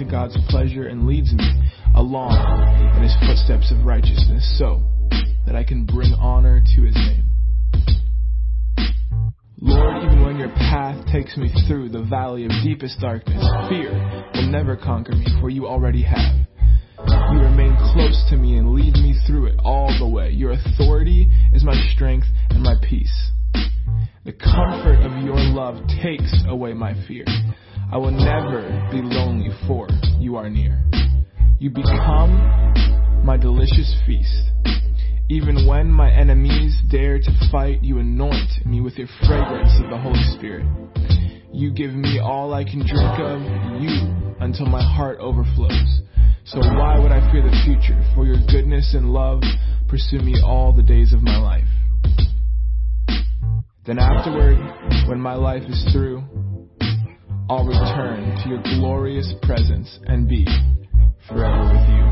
to God's pleasure and leads me along in his footsteps of righteousness so that I can bring honor to his name. Lord, even when your path takes me through the valley of deepest darkness, fear will never conquer me, for you already have. You remain close to me and lead me through it all the way. Your authority is my strength and my peace. The comfort of your love takes away my fear. I will never be lonely, for you are near. You become my delicious feast. Even when my enemies dare to fight, you anoint me with your fragrance of the Holy Spirit. You give me all I can drink of you until my heart overflows. So why would I fear the future? For your goodness and love pursue me all the days of my life. Then afterward, when my life is through, I'll return to your glorious presence and be forever with you.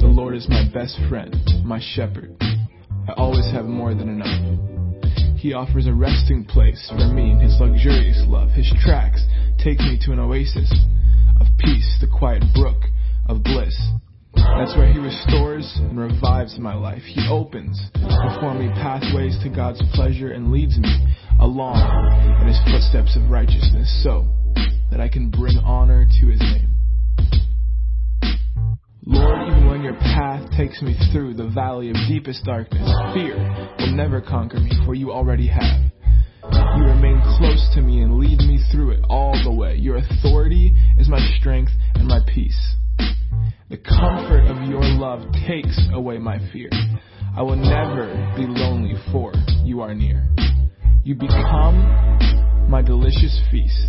The Lord is my best friend, my shepherd. I always have more than enough. He offers a resting place for me in his luxurious love. His tracks take me to an oasis of peace, the quiet brook of bliss. That's where he restores and revives my life. He opens before me pathways to God's pleasure and leads me along in his footsteps of righteousness so that I can bring honor to his name. Lord, even when your path takes me through the valley of deepest darkness, fear will never conquer me, for you already have. You remain close to me and lead me through it all the way. Your authority is my strength and my peace. The comfort of your love takes away my fear. I will never be lonely, for you are near. You become my delicious feast.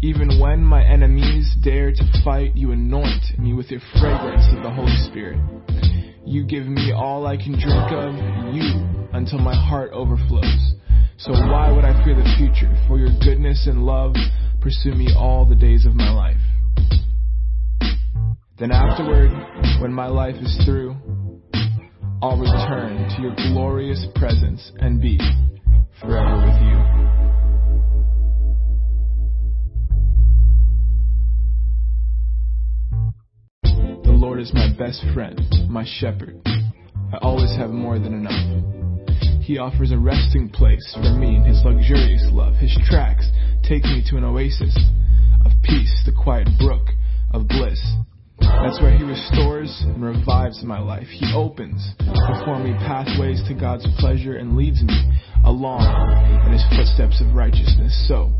Even when my enemies dare to fight, you anoint me with your fragrance of the Holy Spirit. You give me all I can drink of you until my heart overflows. So why would I fear the future? For your goodness and love pursue me all the days of my life. Then afterward, when my life is through, I'll return to your glorious presence and be forever with you. The Lord is my best friend, my shepherd. I always have more than enough. He offers a resting place for me in his luxurious love. His tracks take me to an oasis of peace, the quiet brook of bliss. That's where he restores and revives my life. He opens before me pathways to God's pleasure and leads me along in his footsteps of righteousness so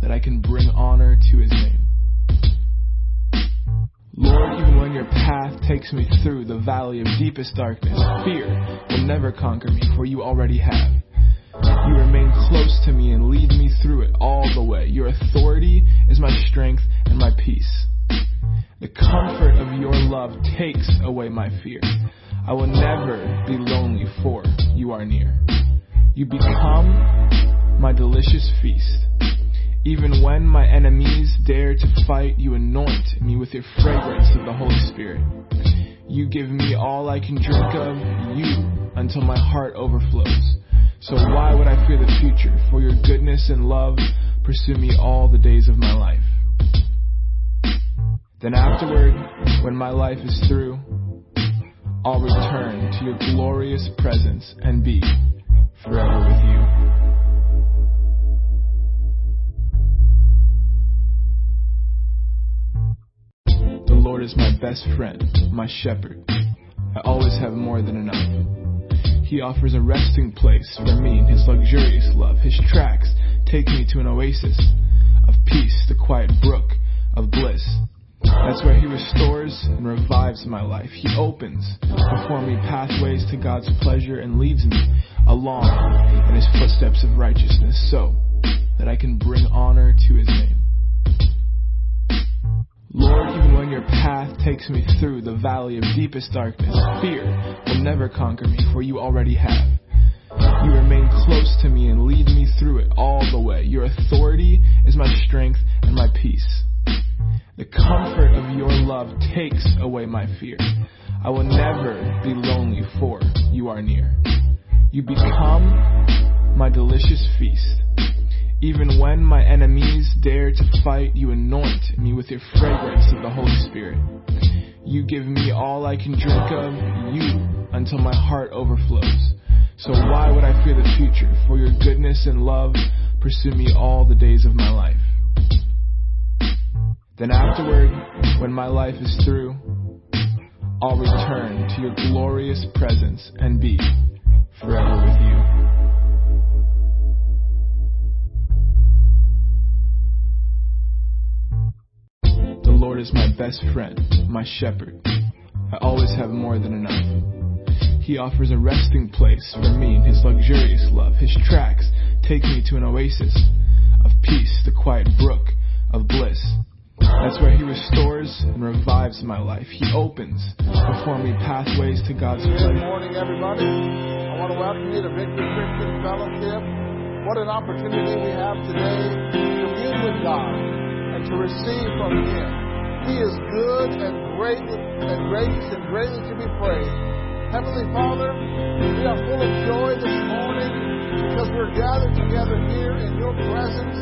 that I can bring honor to his name. Lord, even when your path takes me through the valley of deepest darkness, fear will never conquer me, for you already have. You remain close to me and lead me through it all the way. Your authority is my strength and my peace. The comfort of your love takes away my fear. I will never be lonely, for you are near. You become my delicious feast. Even when my enemies dare to fight, you anoint me with your fragrance of the Holy Spirit. You give me all I can drink of you until my heart overflows. So why would I fear the future? For your goodness and love pursue me all the days of my life. Then afterward, when my life is through, I'll return to your glorious presence and be forever with you. The Lord is my best friend, my shepherd. I always have more than enough. He offers a resting place for me in his luxurious love. His tracks take me to an oasis of peace, the quiet brook of bliss. That's where he restores and revives my life. He opens before me pathways to God's pleasure and leads me along in his footsteps of righteousness so that I can bring honor to his name. Lord, even when your path takes me through the valley of deepest darkness, fear will never conquer me, for you already have. You remain close to me and lead me through it all the way. Your authority is my strength and my peace. The comfort of your love takes away my fear. I will never be lonely, for you are near. You become my delicious feast. Even when my enemies dare to fight, you anoint me with your fragrance of the Holy Spirit. You give me all I can drink of, you, until my heart overflows. So why would I fear the future? For your goodness and love pursue me all the days of my life. Then afterward, when my life is through, I'll return to your glorious presence and be forever with you. The Lord is my best friend, my shepherd. I always have more than enough. He offers a resting place for me in his luxurious love. His tracks take me to an oasis of peace, the quiet brook of bliss. That's where he restores and revives my life. He opens before me pathways to God's Good morning, everybody. I want to welcome you to Victory Christian Fellowship. What an opportunity we have today to commune with God and to receive from Him. He is good and great and gracious and greatly to be praised. Heavenly Father, we are full of joy this morning because we're gathered together here in your presence.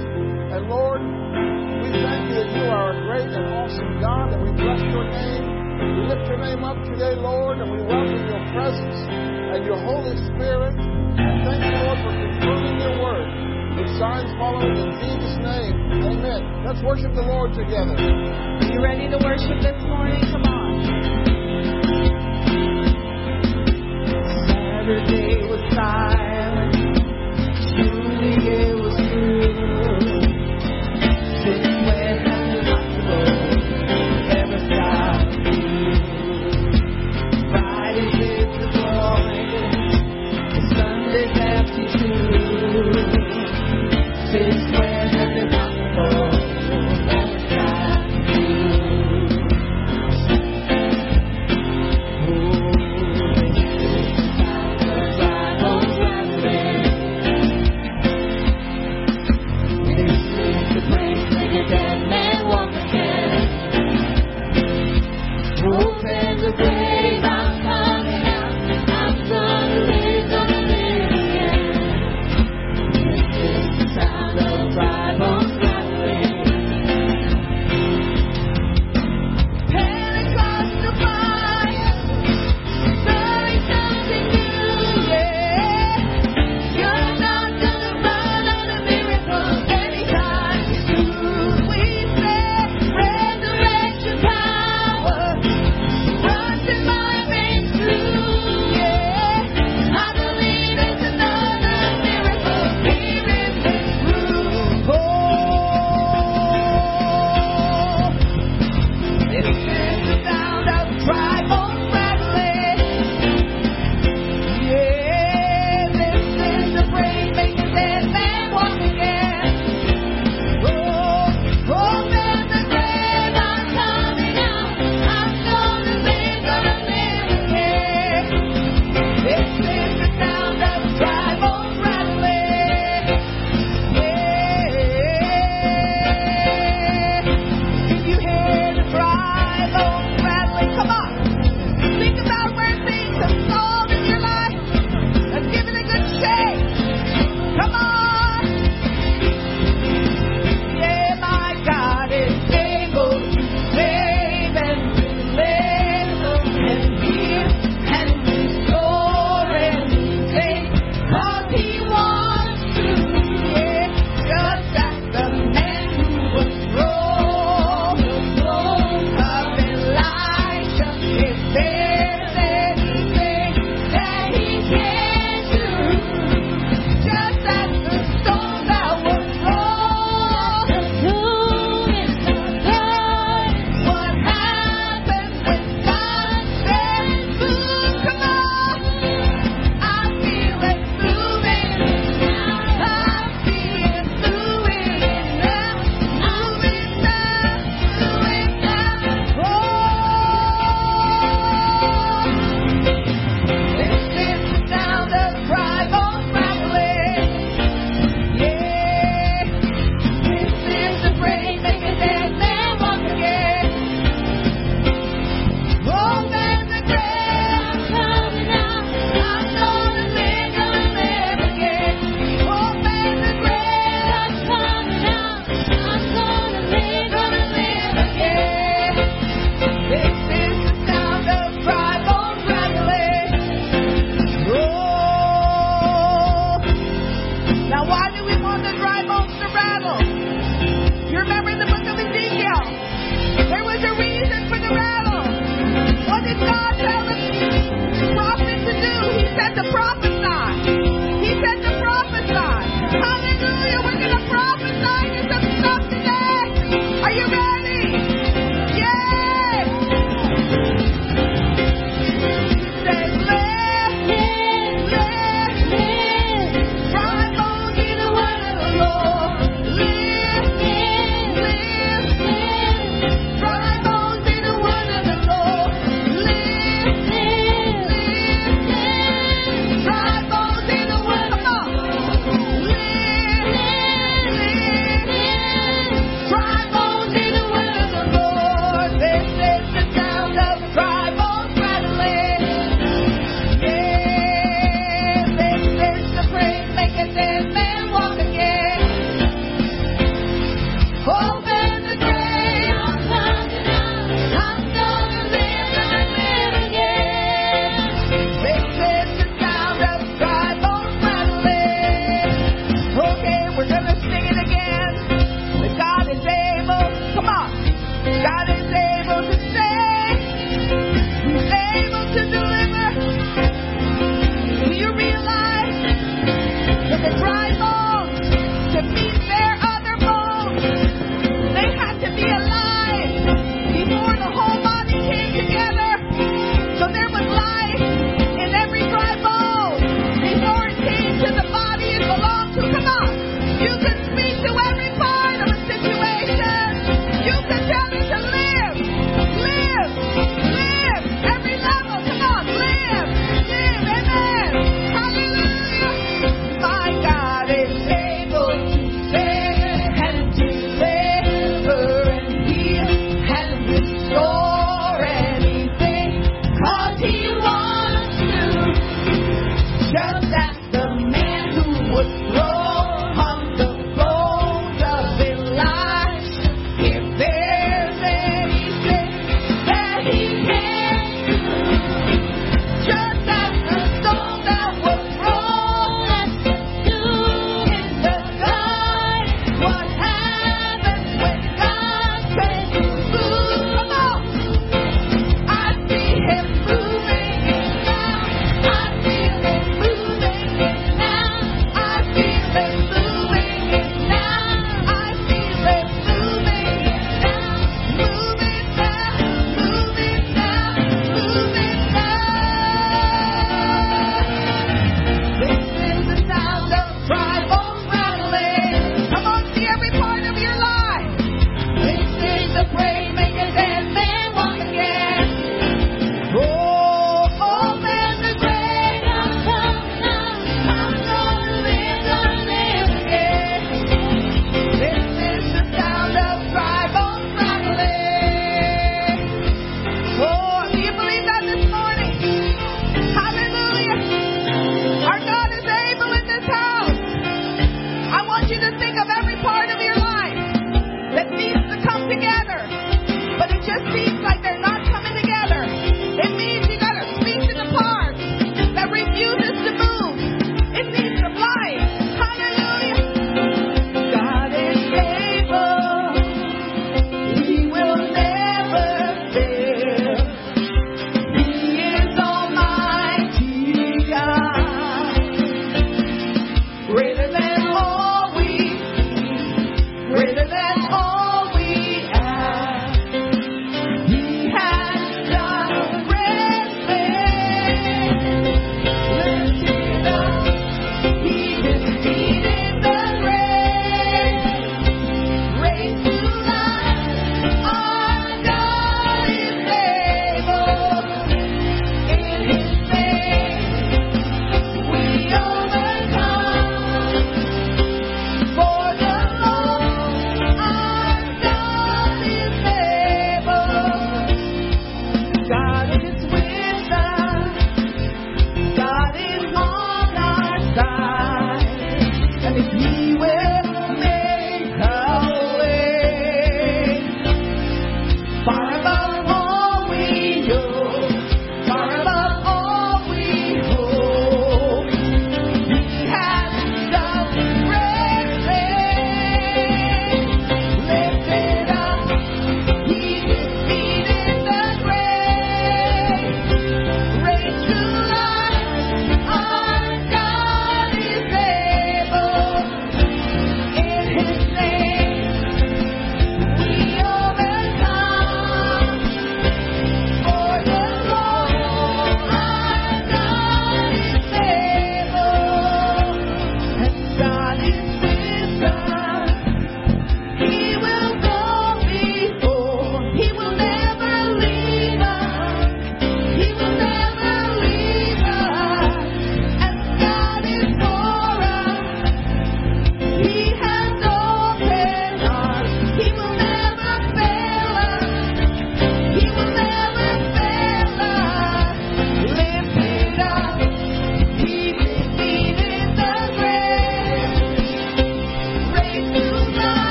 And Lord, we thank you that you are a great and awesome God, and we bless your name. We lift your name up today, Lord, and we welcome your presence and your Holy Spirit. And thank you, Lord, for confirming your word with signs following in Jesus' name. Amen. Let's worship the Lord together. Are You ready to worship this morning? Come on. Saturday was silent. Truly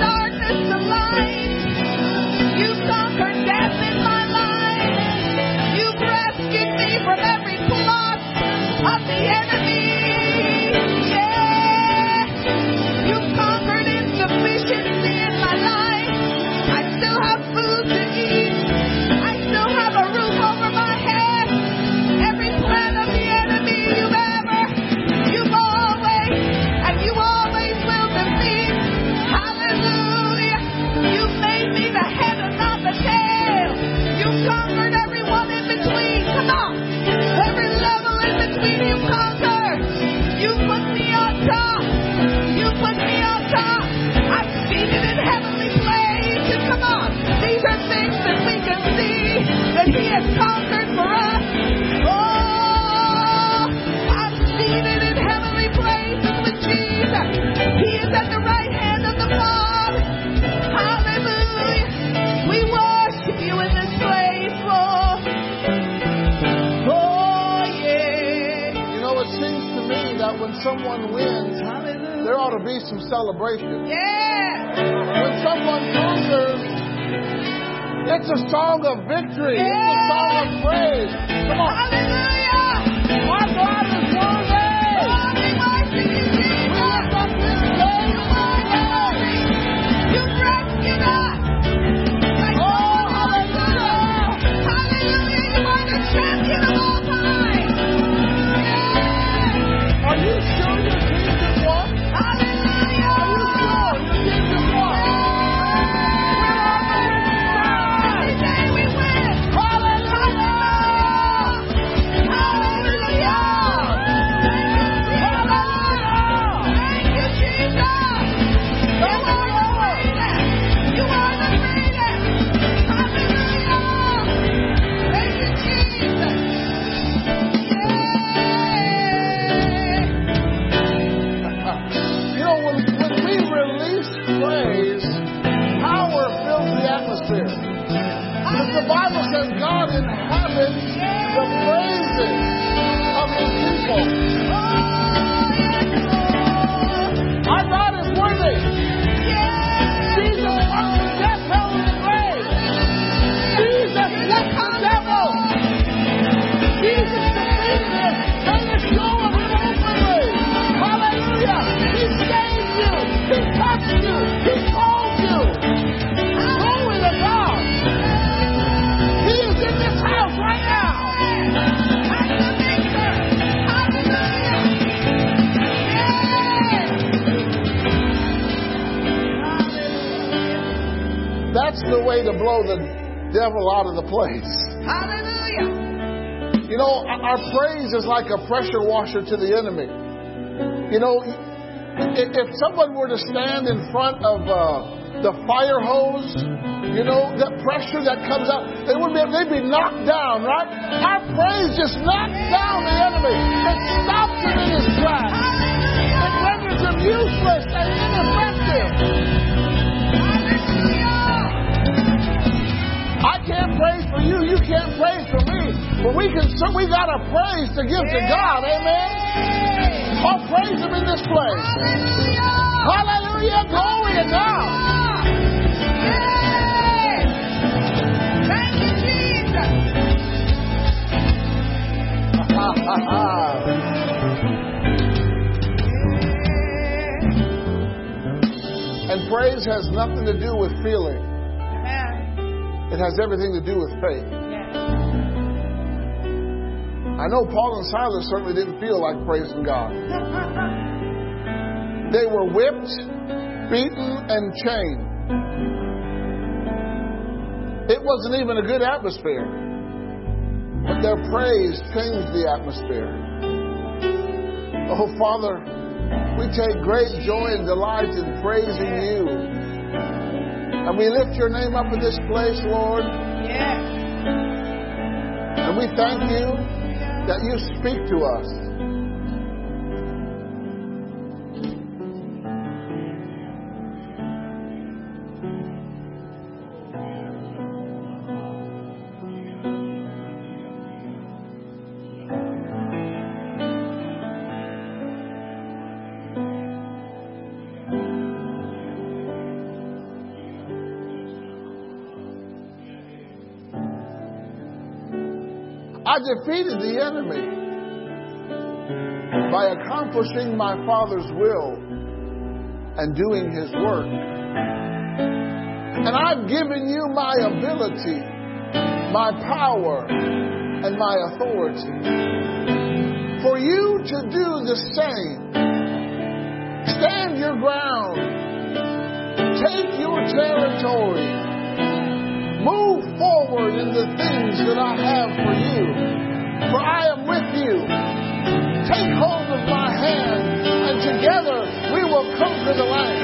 darkness to light. To be some celebration. Yeah. When someone conquers, it's a song of victory. It's a song of praise. Come on. Way to blow the devil out of the place. Hallelujah. You know, our praise is like a pressure washer to the enemy. You know, if someone were to stand in front of uh, the fire hose, you know, that pressure that comes out, they would be, they'd be knocked down, right? Our praise just knocks down the enemy. It stops him in his tracks. It renders him useless and ineffective. Can't praise for me, but we can. So we got a praise to give to God, amen. Oh, praise Him in this place. Hallelujah, glory to God. Thank you, Jesus. and praise has nothing to do with feeling. Amen. It has everything to do with faith. I know Paul and Silas certainly didn't feel like praising God. They were whipped, beaten, and chained. It wasn't even a good atmosphere. But their praise changed the atmosphere. Oh, Father, We take great joy and delight in praising you. And we lift your name up in this place, Lord. Yes. And we thank you that you speak to us. Defeated the enemy by accomplishing my Father's will and doing His work. And I've given you my ability, my power, and my authority for you to do the same. Stand your ground, take your territory. Move forward in the things that I have for you. For I am with you. Take hold of my hand, and together we will conquer the land.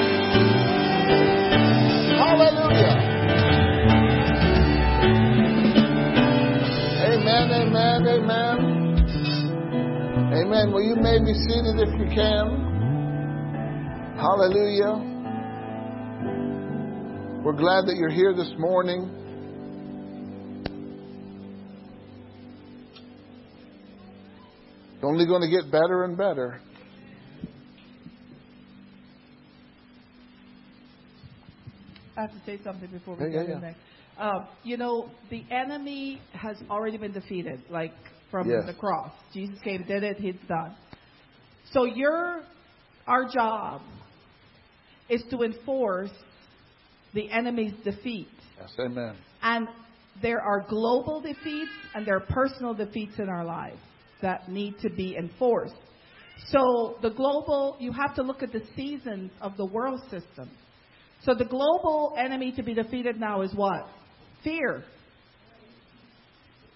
Hallelujah. Amen, amen, amen. Amen. Well, you may be seated if you can. Hallelujah. We're glad that you're here this morning. Only going to get better and better. I have to say something before we Yeah, get yeah, in there. Um, you know, the enemy has already been defeated, like from Yes. the cross. Jesus came, did it, he's done. So your, our job is to enforce the enemy's defeat. Yes, amen. And there are global defeats and there are personal defeats in our lives that need to be enforced. So the global, you have to look at the seasons of the world system. So the global enemy to be defeated now is what? Fear.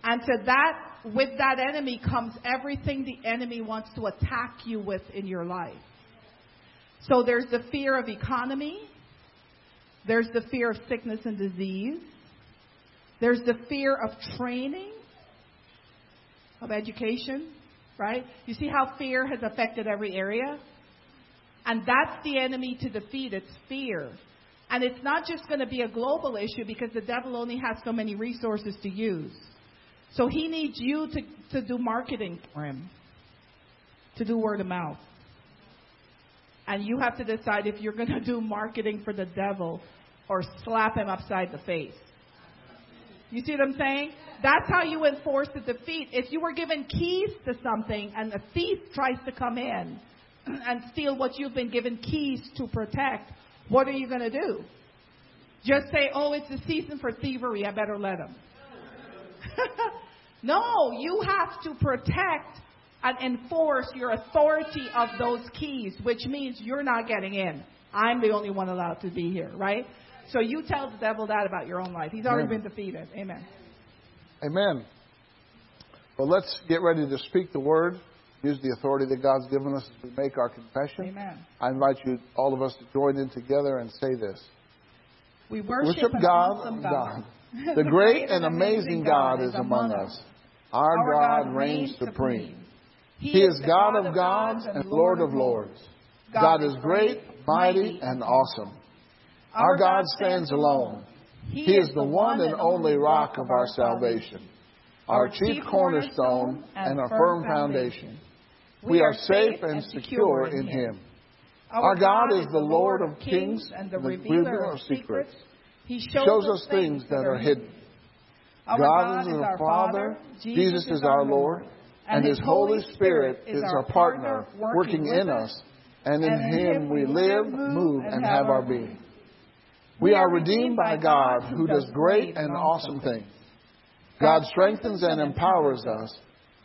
And to that, with that enemy comes everything the enemy wants to attack you with in your life. So there's the fear of economy. There's the fear of sickness and disease. There's the fear of training, of education, right? You see how fear has affected every area? And that's the enemy to defeat. It's fear. And it's not just going to be a global issue because the devil only has so many resources to use. So he needs you to, to do marketing for him, to do word of mouth. And you have to decide if you're going to do marketing for the devil or slap him upside the face. You see what I'm saying? That's how you enforce the defeat. If you were given keys to something and a thief tries to come in and steal what you've been given keys to protect, what are you going to do? Just say, oh, it's the season for thievery. I better let him. no, you have to protect and enforce your authority of those keys, which means you're not getting in. I'm the only one allowed to be here, right? So you tell the devil that about your own life. He's already Amen. been defeated. Amen. Amen. Well, let's get ready to speak the word. Use the authority that God's given us as we make our confession. Amen. I invite you, all of us, to join in together and say this. We worship, Worship God, awesome God. The great and amazing God is among us. Our God reigns supreme. He is God of gods and Lord of lords. God is great, mighty, and awesome. Our God stands alone. He is the one and only rock of our salvation, our chief cornerstone and our firm foundation. We are safe and secure in Him. Our God is the Lord of kings and the revealer of secrets. He Shows us things that are hidden. God is our Father, Jesus is our Lord, and His Holy Spirit is our partner working in us, and in Him we live, move, and have our being. We are redeemed by God who does great and awesome things. God strengthens and empowers us,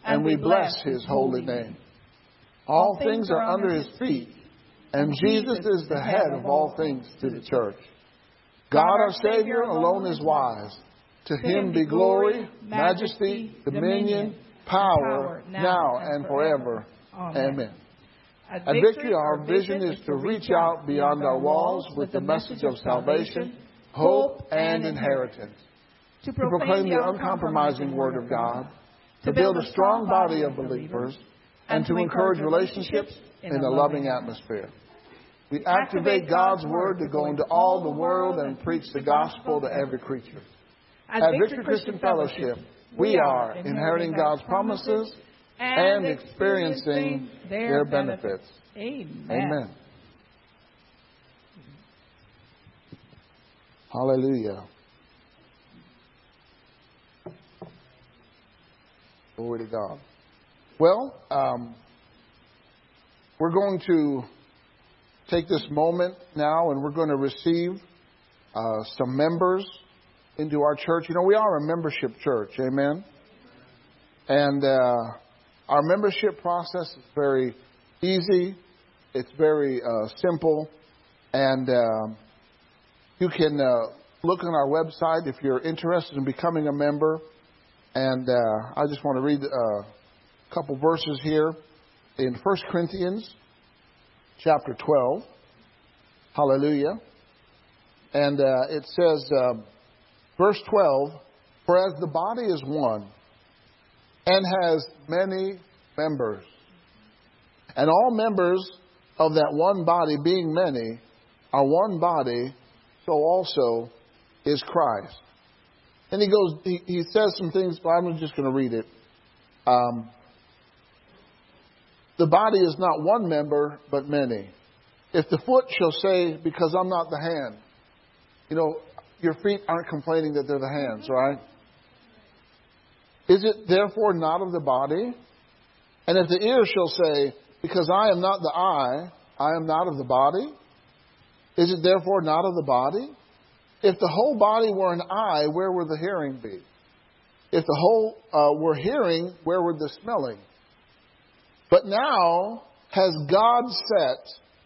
and we bless His holy name. All things are under His feet, and Jesus is the head of all things to the church. God our Savior alone is wise. To Him be glory, majesty, dominion, power, now and forever. Amen. At Victory, our vision is to reach out beyond our walls with the message of salvation, hope, and inheritance. To proclaim the uncompromising Word of God, to build a strong body of believers, and to encourage relationships in a loving atmosphere. We activate God's Word to go into all the world and preach the gospel to every creature. At Victory Christian Fellowship, we are inheriting God's promises and experiencing their benefits. Amen. Amen. Hallelujah. Glory to God. Well, um, we're going to take this moment now and we're going to receive uh, some members into our church. You know, we are a membership church, amen? And uh, our membership process is very easy, it's very uh, simple, and uh, you can uh, look on our website if you're interested in becoming a member. And uh, I just want to read uh, a couple verses here in 1 Corinthians chapter 12. Hallelujah. And uh, it says, verse 12, For as the body is one and has many members, and all members of that one body, being many, are one body, so also is Christ. And he goes, he, he says some things, but I'm just going to read it. Um, the body is not one member, but many. If the foot shall say, Because I'm not the hand, you know, your feet aren't complaining that they're the hands, right? Is it therefore not of the body? And if the ear shall say, Because I am not the eye, I am not of the body? Is it therefore not of the body? If the whole body were an eye, where would the hearing be? If the whole uh, were hearing, where would the smelling? But now has God set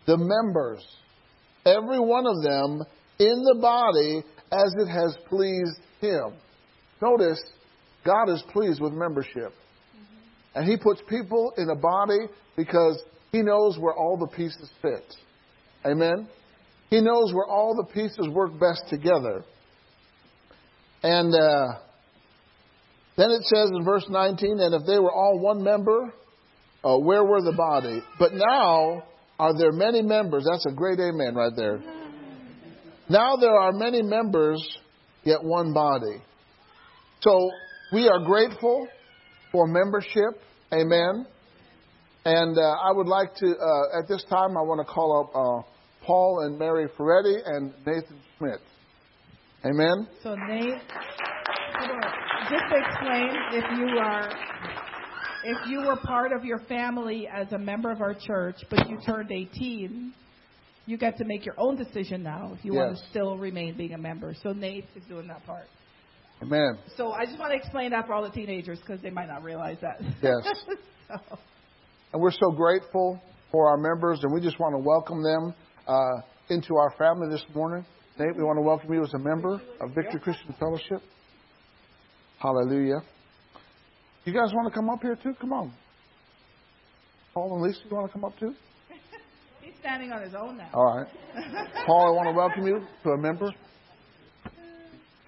the members, every one of them, in the body as it has pleased Him. Notice, God is pleased with membership. And He puts people in a body because He knows where all the pieces fit. Amen? He knows where all the pieces work best together. And uh, then it says in verse 19, and if they were all one member, uh, where were the body? But now are there many members. That's a great amen right there. Now there are many members, yet one body. So we are grateful for membership. Amen. And uh, I would like to, uh, at this time, I want to call up uh, Paul and Mary Ferretti and Nathan Schmidt. Amen. So Nate, just to explain, if you are, if you were part of your family as a member of our church, but you turned 18, you get to make your own decision now if you want to still remain being a member. So Nate is doing that part. Amen. So I just want to explain that for all the teenagers because they might not realize that. Yes. so, And we're so grateful for our members, and we just want to welcome them uh, into our family this morning. Nate, we want to welcome you as a member of Victory Christian Fellowship. Hallelujah. You guys want to come up here too? Come on. Paul and Lisa, you want to come up too? he's standing on his own now. All right. Paul, I want to welcome you to a member.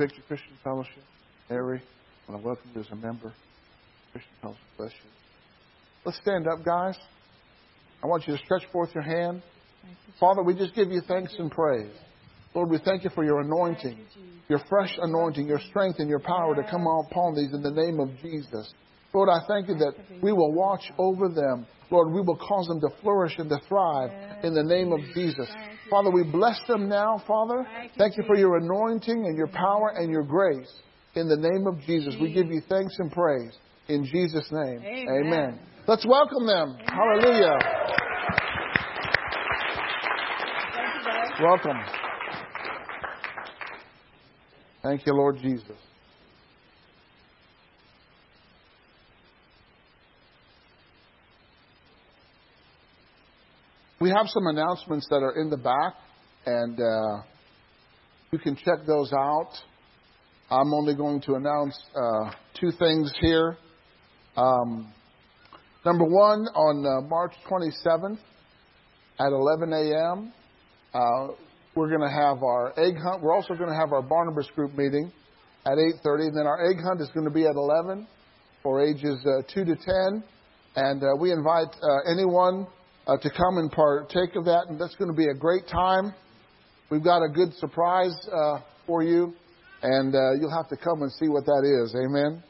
Victory Christian Fellowship. Mary, I want to welcome you as a member. Christian Fellowship, bless you. Let's stand up, guys. I want you to stretch forth your hand. Father, we just give you thanks and praise. Lord, we thank you for your anointing, your fresh anointing, your strength, and your power to come upon these in the name of Jesus. Lord, I thank you that we will watch over them. Lord, we will cause them to flourish and to thrive in the name of Jesus. Father, we bless them now, Father. Thank you for your anointing and your power and your grace. In the name of Jesus, we give you thanks and praise. In Jesus' name, Amen. Let's welcome them. Hallelujah. Welcome. Thank you, Lord Jesus. We have some announcements that are in the back, and uh, you can check those out. I'm only going to announce uh, two things here. Um, number one, on uh, March 27th, at 11 a.m. Uh, we're going to have our egg hunt. We're also going to have our Barnabas group meeting at 8:30. And then our egg hunt is going to be at 11 for ages uh, 2 to 10. And uh, we invite anyone uh, to come and partake of that. And that's going to be a great time. We've got a good surprise uh, for you, and uh, you'll have to come and see what that is. Amen.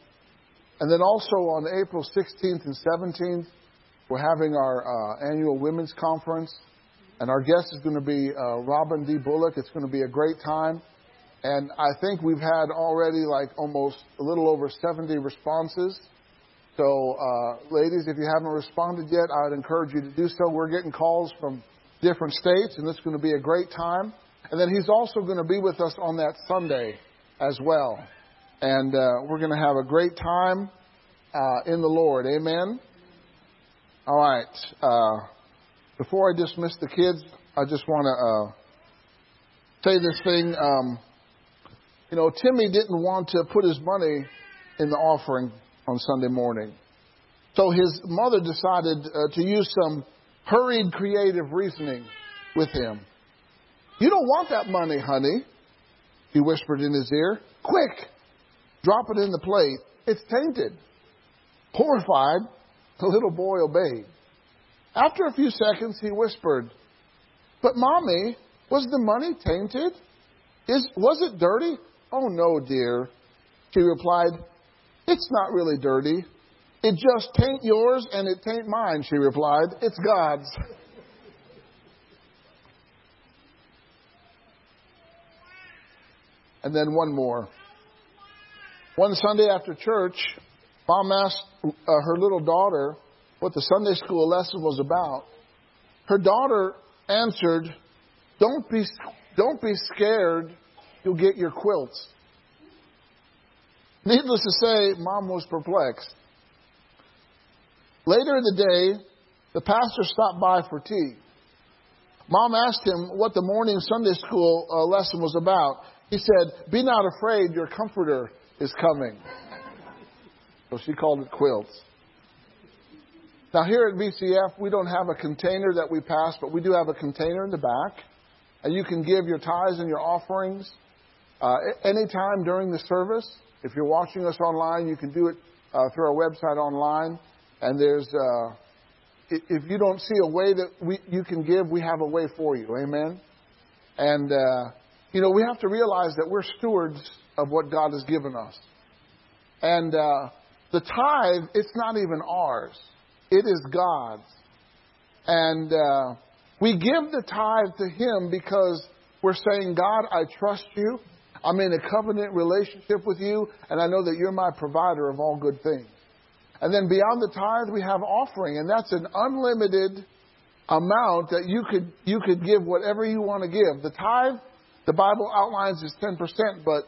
And then also on April 16th and 17th, we're having our uh, annual women's conference, and our guest is going to be uh, Robin D. Bullock. It's going to be a great time, and I think we've had already like almost a little over 70 responses. So, uh, ladies, if you haven't responded yet, I would encourage you to do so. We're getting calls from different states, and it's going to be a great time. And then he's also going to be with us on that Sunday as well. And uh, we're going to have a great time uh, in the Lord. Amen. All right. Uh, before I dismiss the kids, I just want to uh, say this thing. Um, you know, Timmy didn't want to put his money in the offering on Sunday morning. So his mother decided uh, to use some hurried creative reasoning with him. You don't want that money, honey, he whispered in his ear. Quick, drop it in the plate. It's tainted. Horrified, the little boy obeyed. After a few seconds, he whispered, But, Mommy, was the money tainted? Is, was it dirty? Oh, no, dear. She replied, It's not really dirty. It just tain't yours and it tain't mine, she replied. It's God's. And then one more. One Sunday after church, mom asked uh, her little daughter what the Sunday school lesson was about. Her daughter answered, "Don't be don't be scared. You'll get your quilts." Needless to say, mom was perplexed. Later in the day, the pastor stopped by for tea. Mom asked him what the morning Sunday school uh, lesson was about. He said, Be not afraid, your comforter is coming. So she called it quilts. Now, here at VCF, we don't have a container that we pass, but we do have a container in the back. And you can give your tithes and your offerings uh, anytime during the service. If you're watching us online, you can do it uh, through our website online. And there's, uh, if you don't see a way that we, you can give, we have a way for you. Amen. And uh, you know, we have to realize that we're stewards of what God has given us. And uh, the tithe, it's not even ours, it is God's. And uh, we give the tithe to Him because we're saying, God, I trust you. I'm in a covenant relationship with you, and I know that you're my provider of all good things. And then beyond the tithe, we have offering, and that's an unlimited amount that you could you could give whatever you want to give. The tithe the Bible outlines is 10%, but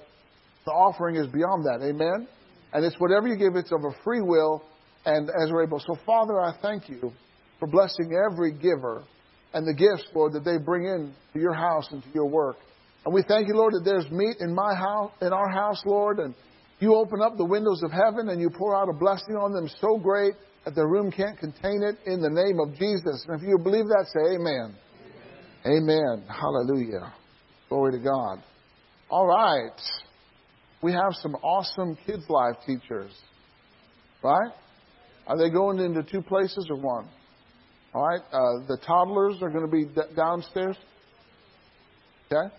the offering is beyond that. Amen? And it's whatever you give, it's of a free will and as we're able. So, Father, I thank you for blessing every giver and the gifts, Lord, that they bring in to your house and to your work. And we thank you, Lord, that there's meat in my house, in our house, Lord, and you open up the windows of heaven and you pour out a blessing on them so great that the room can't contain it in the name of Jesus. And if you believe that, say amen. Amen. amen. Hallelujah. Glory to God. All right. We have some awesome kids' life teachers. Right? Are they going into two places or one? All right. Uh, the toddlers are going to be d- downstairs. Okay?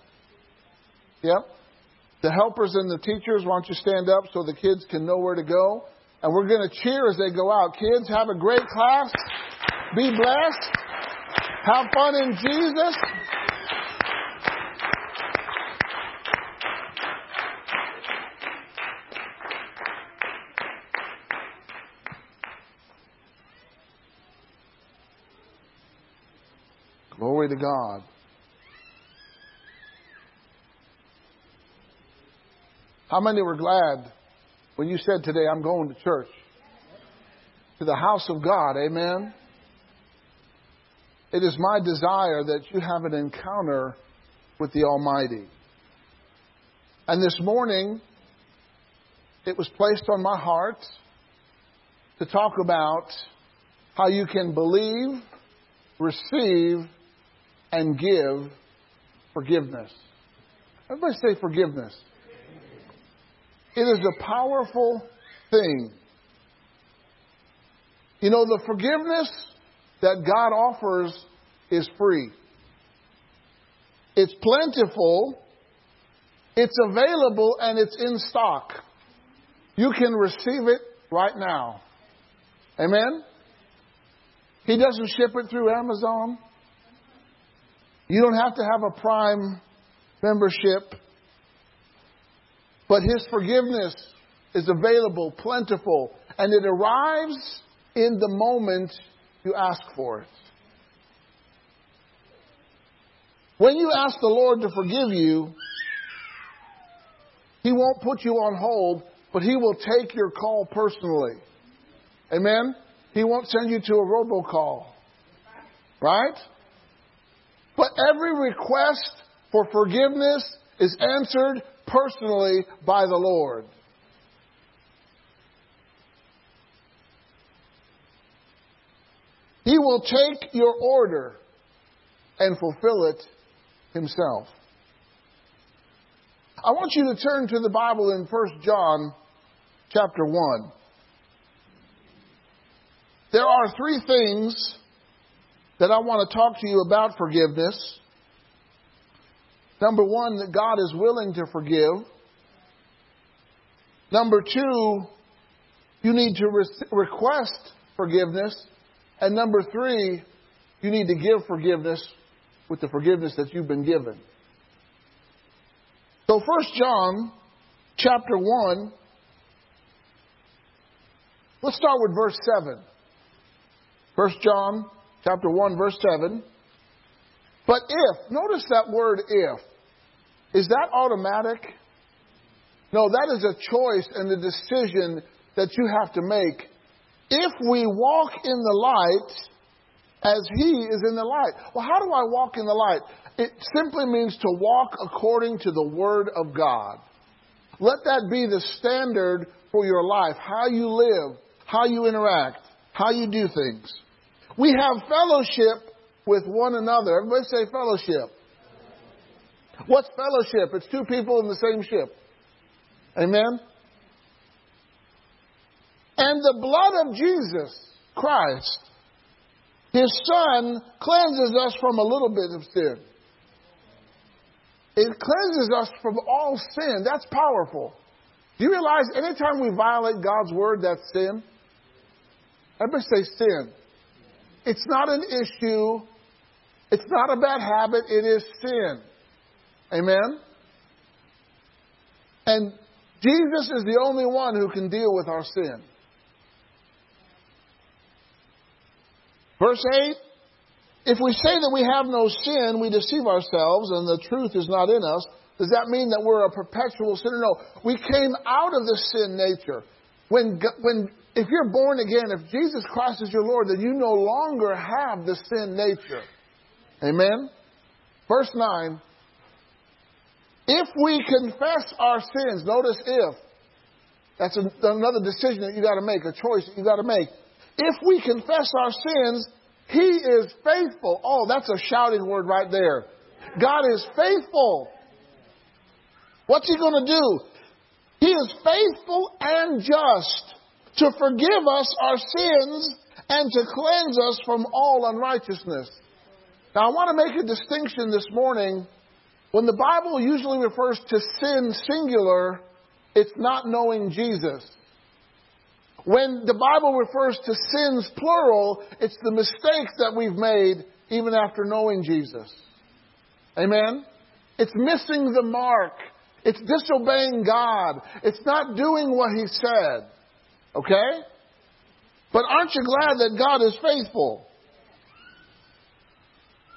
Yep. The helpers and the teachers, why don't you stand up so the kids can know where to go? And we're going to cheer as they go out. Kids, have a great class. Be blessed. Have fun in Jesus. Glory to God. How many were glad when you said today, I'm going to church? To the house of God, amen? It is my desire that you have an encounter with the Almighty. And this morning, it was placed on my heart to talk about how you can believe, receive, and give forgiveness. Everybody say forgiveness. It is a powerful thing. You know, the forgiveness that God offers is free. It's plentiful, it's available, and it's in stock. You can receive it right now. Amen? He doesn't ship it through Amazon. You don't have to have a Prime membership. But His forgiveness is available, plentiful, and it arrives in the moment you ask for it. When you ask the Lord to forgive you, He won't put you on hold, but He will take your call personally. Amen? He won't send you to a robocall. Right? But every request for forgiveness is answered personally by the Lord. He will take your order and fulfill it himself. I want you to turn to the Bible in 1 John chapter 1. There are three things that I want to talk to you about forgiveness. Number one, that God is willing to forgive. Number two, you need to re- request forgiveness. And number three, you need to give forgiveness with the forgiveness that you've been given. So, First John chapter 1, let's start with verse 7. First John chapter 1, verse 7. But if, notice that word if. Is that automatic? No, that is a choice and a decision that you have to make. If we walk in the light as He is in the light. Well, how do I walk in the light? It simply means to walk according to the Word of God. Let that be the standard for your life, how you live, how you interact, how you do things. We have fellowship with one another. Everybody say fellowship. What's fellowship? It's two people in the same ship. Amen? And the blood of Jesus Christ, His Son, cleanses us from a little bit of sin. It cleanses us from all sin. That's powerful. Do you realize anytime we violate God's word, that's sin? Everybody say sin. It's not an issue. It's not a bad habit. It is sin. Amen? And Jesus is the only one who can deal with our sin. Verse 8 If we say that we have no sin, we deceive ourselves and the truth is not in us. Does that mean that we're a perpetual sinner? No. We came out of the sin nature. When, when if you're born again, if Jesus Christ is your Lord, then you no longer have the sin nature. Amen? Verse 9. If we confess our sins, notice if. That's another decision that you got to make, a choice that you got to make. If we confess our sins, He is faithful. Oh, that's a shouting word right there. God is faithful. What's He going to do? He is faithful and just to forgive us our sins and to cleanse us from all unrighteousness. Now, I want to make a distinction this morning. When the Bible usually refers to sin singular, it's not knowing Jesus. When the Bible refers to sins plural, it's the mistakes that we've made even after knowing Jesus. Amen? It's missing the mark. It's disobeying God. It's not doing what He said. Okay? But aren't you glad that God is faithful?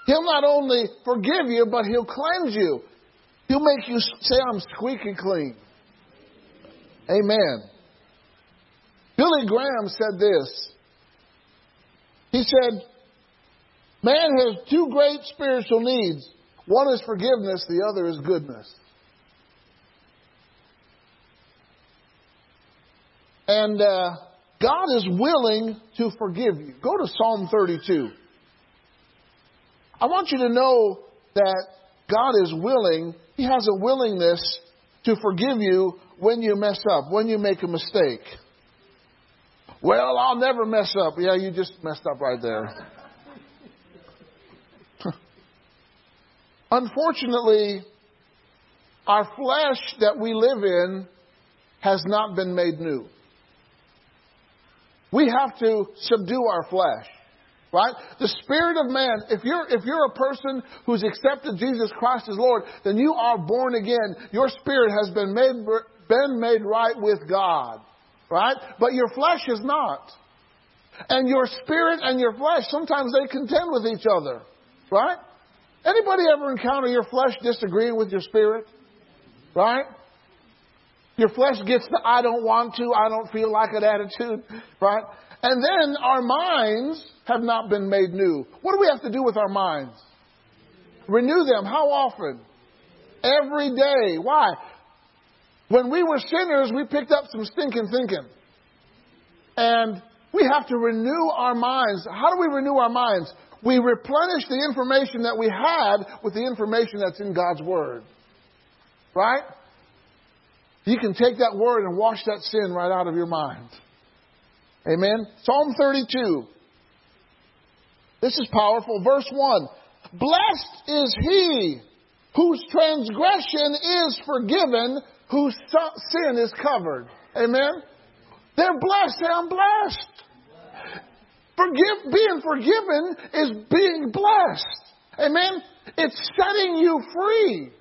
He'll not only forgive you, but He'll cleanse you. He'll make you say, I'm squeaky clean. Amen. Billy Graham said this. He said, Man has two great spiritual needs. One is forgiveness, the other is goodness. And uh, God is willing to forgive you. Go to Psalm 32. I want you to know that God is willing, He has a willingness to forgive you when you mess up, when you make a mistake. Well, I'll never mess up. Yeah, you just messed up right there. Unfortunately, our flesh that we live in has not been made new. We have to subdue our flesh. Right? The spirit of man, if you're, if you're a person who's accepted Jesus Christ as Lord, then you are born again. Your spirit has been made, been made right with God. Right? But your flesh is not. And your spirit and your flesh, sometimes they contend with each other. Right? Anybody ever encounter your flesh disagreeing with your spirit? Right? Your flesh gets the I don't want to, I don't feel like it attitude, right? And then our minds have not been made new. What do we have to do with our minds? Renew them. How often? Every day. Why? When we were sinners, we picked up some stinking thinking. And we have to renew our minds. How do we renew our minds? We replenish the information that we had with the information that's in God's Word. Right? You can take that word and wash that sin right out of your mind. Amen. Psalm 32. This is powerful. Verse 1. Blessed is he whose transgression is forgiven, whose sin is covered. Amen. They're blessed. Say, I'm blessed. Forgive, being forgiven is being blessed. Amen. It's setting you free.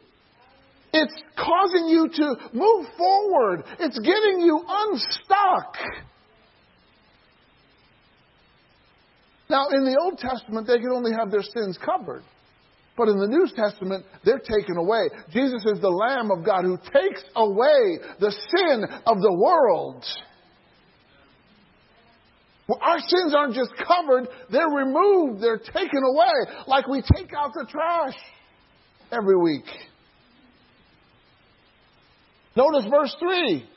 It's causing you to move forward. It's getting you unstuck. Now, in the Old Testament, they could only have their sins covered. But in the New Testament, they're taken away. Jesus is the Lamb of God who takes away the sin of the world. Well, our sins aren't just covered, they're removed, they're taken away, like we take out the trash every week. Notice verse 3.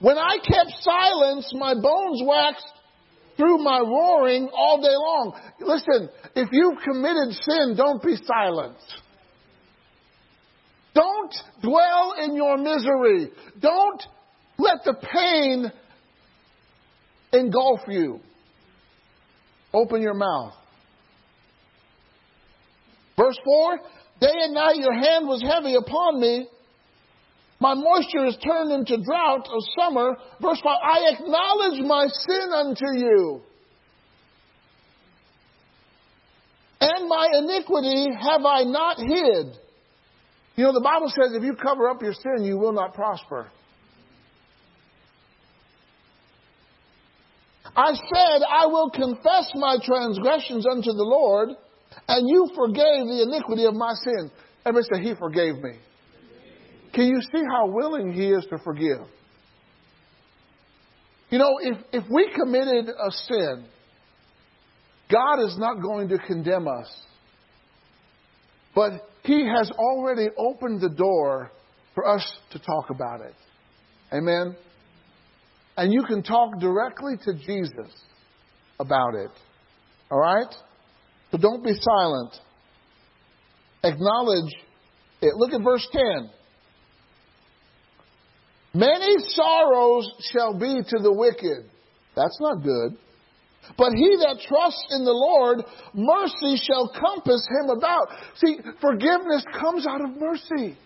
When I kept silence, my bones waxed through my roaring all day long. Listen, if you've committed sin, don't be silent. Don't dwell in your misery. Don't let the pain engulf you. Open your mouth. Verse 4 Day and night your hand was heavy upon me. My moisture is turned into drought of summer. Verse 5 I acknowledge my sin unto you. And my iniquity have I not hid. You know, the Bible says if you cover up your sin, you will not prosper. I said, I will confess my transgressions unto the Lord, and you forgave the iniquity of my sin. Everybody say, He forgave me. Can you see how willing He is to forgive? You know, if, if we committed a sin, God is not going to condemn us. But He has already opened the door for us to talk about it. Amen? And you can talk directly to Jesus about it. All right? So don't be silent. Acknowledge it. Look at verse 10. Many sorrows shall be to the wicked. That's not good. But he that trusts in the Lord, mercy shall compass him about. See, forgiveness comes out of mercy.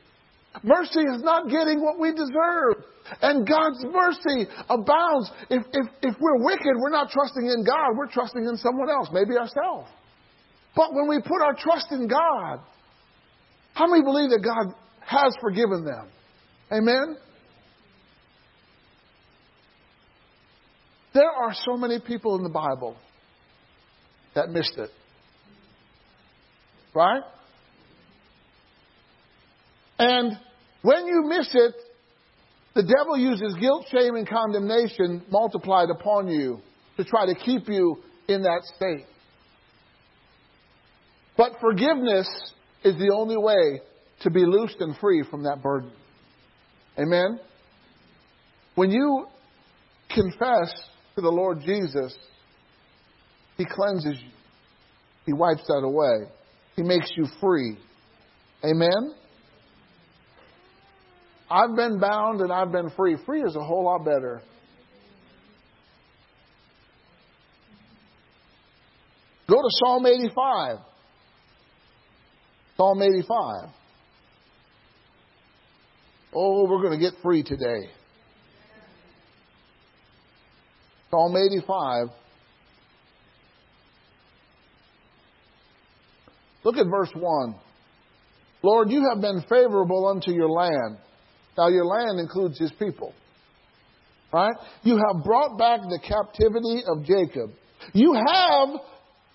Mercy is not getting what we deserve. And God's mercy abounds. If, if, if we're wicked, we're not trusting in God, we're trusting in someone else, maybe ourselves. But when we put our trust in God, how many believe that God has forgiven them? Amen? There are so many people in the Bible that missed it. Right? And when you miss it, the devil uses guilt, shame, and condemnation multiplied upon you to try to keep you in that state. But forgiveness is the only way to be loosed and free from that burden. Amen? When you confess to the Lord Jesus, He cleanses you. He wipes that away. He makes you free. Amen? I've been bound and I've been free. Free is a whole lot better. Go to Psalm 85. Psalm 85. Oh, we're going to get free today. Psalm 85. Look at verse 1. Lord, you have been favorable unto your land. Now, your land includes his people. Right? You have brought back the captivity of Jacob. You have,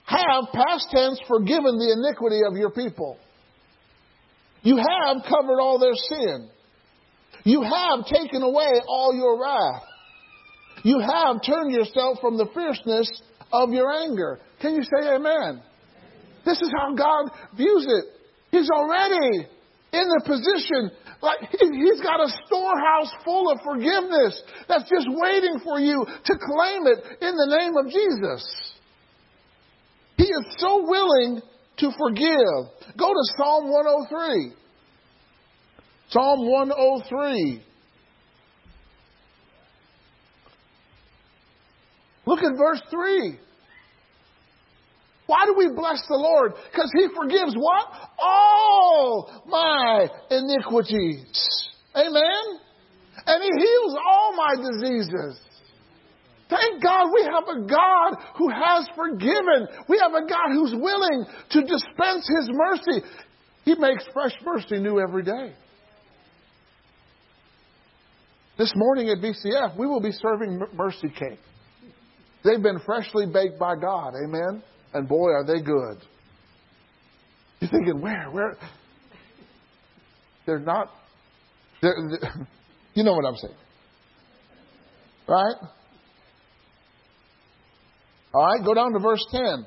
have, past tense, forgiven the iniquity of your people. You have covered all their sin. You have taken away all your wrath. You have turned yourself from the fierceness of your anger. Can you say amen? This is how God views it. He's already in the position, like He's got a storehouse full of forgiveness that's just waiting for you to claim it in the name of Jesus. He is so willing to forgive. Go to Psalm 103. Psalm 103. Look at verse 3. Why do we bless the Lord? Because He forgives what? All my iniquities. Amen? And He heals all my diseases. Thank God we have a God who has forgiven. We have a God who's willing to dispense His mercy. He makes fresh mercy new every day. This morning at BCF, we will be serving mercy cake. They've been freshly baked by God. Amen? And boy, are they good. You're thinking, where? Where? They're not. They're, they're, you know what I'm saying. Right? All right, go down to verse 10.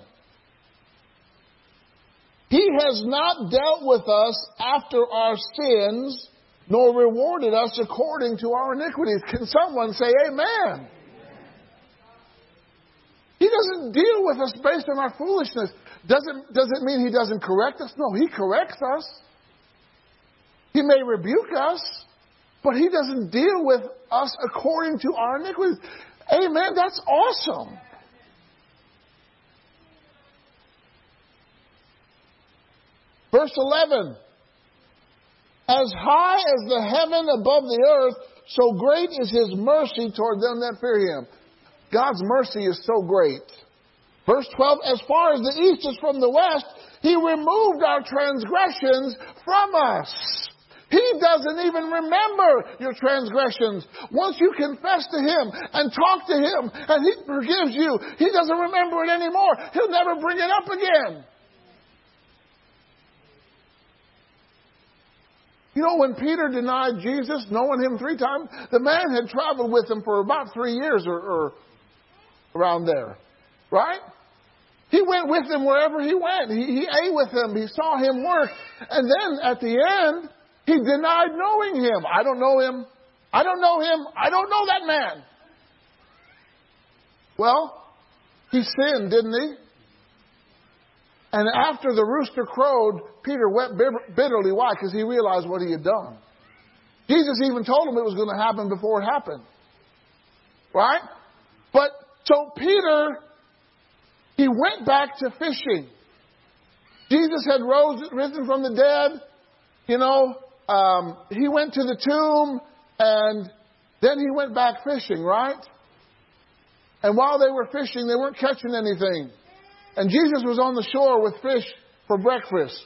He has not dealt with us after our sins, nor rewarded us according to our iniquities. Can someone say amen? He doesn't deal with us based on our foolishness. Doesn't, doesn't mean He doesn't correct us. No, He corrects us. He may rebuke us, but He doesn't deal with us according to our iniquities. Amen. That's awesome. Verse 11. As high as the heaven above the earth, so great is his mercy toward them that fear him. God's mercy is so great. Verse 12, as far as the east is from the west, He removed our transgressions from us. He doesn't even remember your transgressions. Once you confess to Him and talk to Him and He forgives you, He doesn't remember it anymore. He'll never bring it up again. You know, when Peter denied Jesus, knowing him three times, the man had traveled with him for about three years or, or around there. Right? He went with him wherever he went. He, he ate with him. He saw him work. And then at the end, he denied knowing him. I don't know him. I don't know him. I don't know that man. Well, he sinned, didn't he? And after the rooster crowed, Peter wept bitterly. Why? Because he realized what he had done. Jesus even told him it was going to happen before it happened. Right? But so Peter, he went back to fishing. Jesus had rose, risen from the dead. You know, um, he went to the tomb and then he went back fishing, right? And while they were fishing, they weren't catching anything. And Jesus was on the shore with fish for breakfast.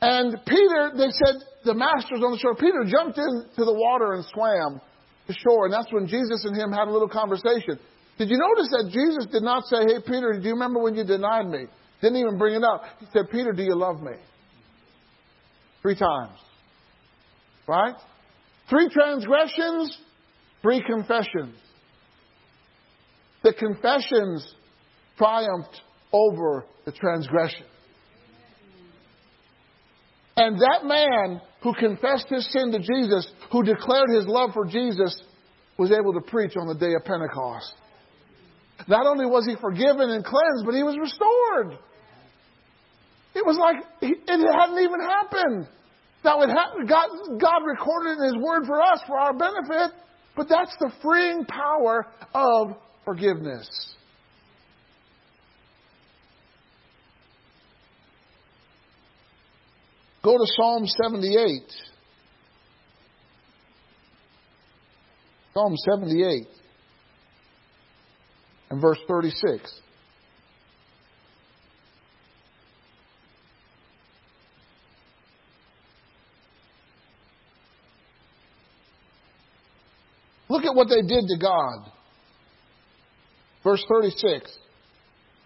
And Peter, they said, the master's on the shore. Peter jumped into the water and swam shore, and that's when Jesus and him had a little conversation. Did you notice that Jesus did not say, Hey, Peter, do you remember when you denied me? Didn't even bring it up. He said, Peter, do you love me? Three times. Right? Three transgressions, three confessions. The confessions triumphed over the transgression. And that man who confessed his sin to Jesus, who declared his love for Jesus, was able to preach on the day of Pentecost. Not only was he forgiven and cleansed, but he was restored. It was like it hadn't even happened. Now, it ha- God, God recorded in His Word for us for our benefit, but that's the freeing power of forgiveness. Go to Psalm 78. Psalm 78 and verse 36. Look at what they did to God. Verse 36.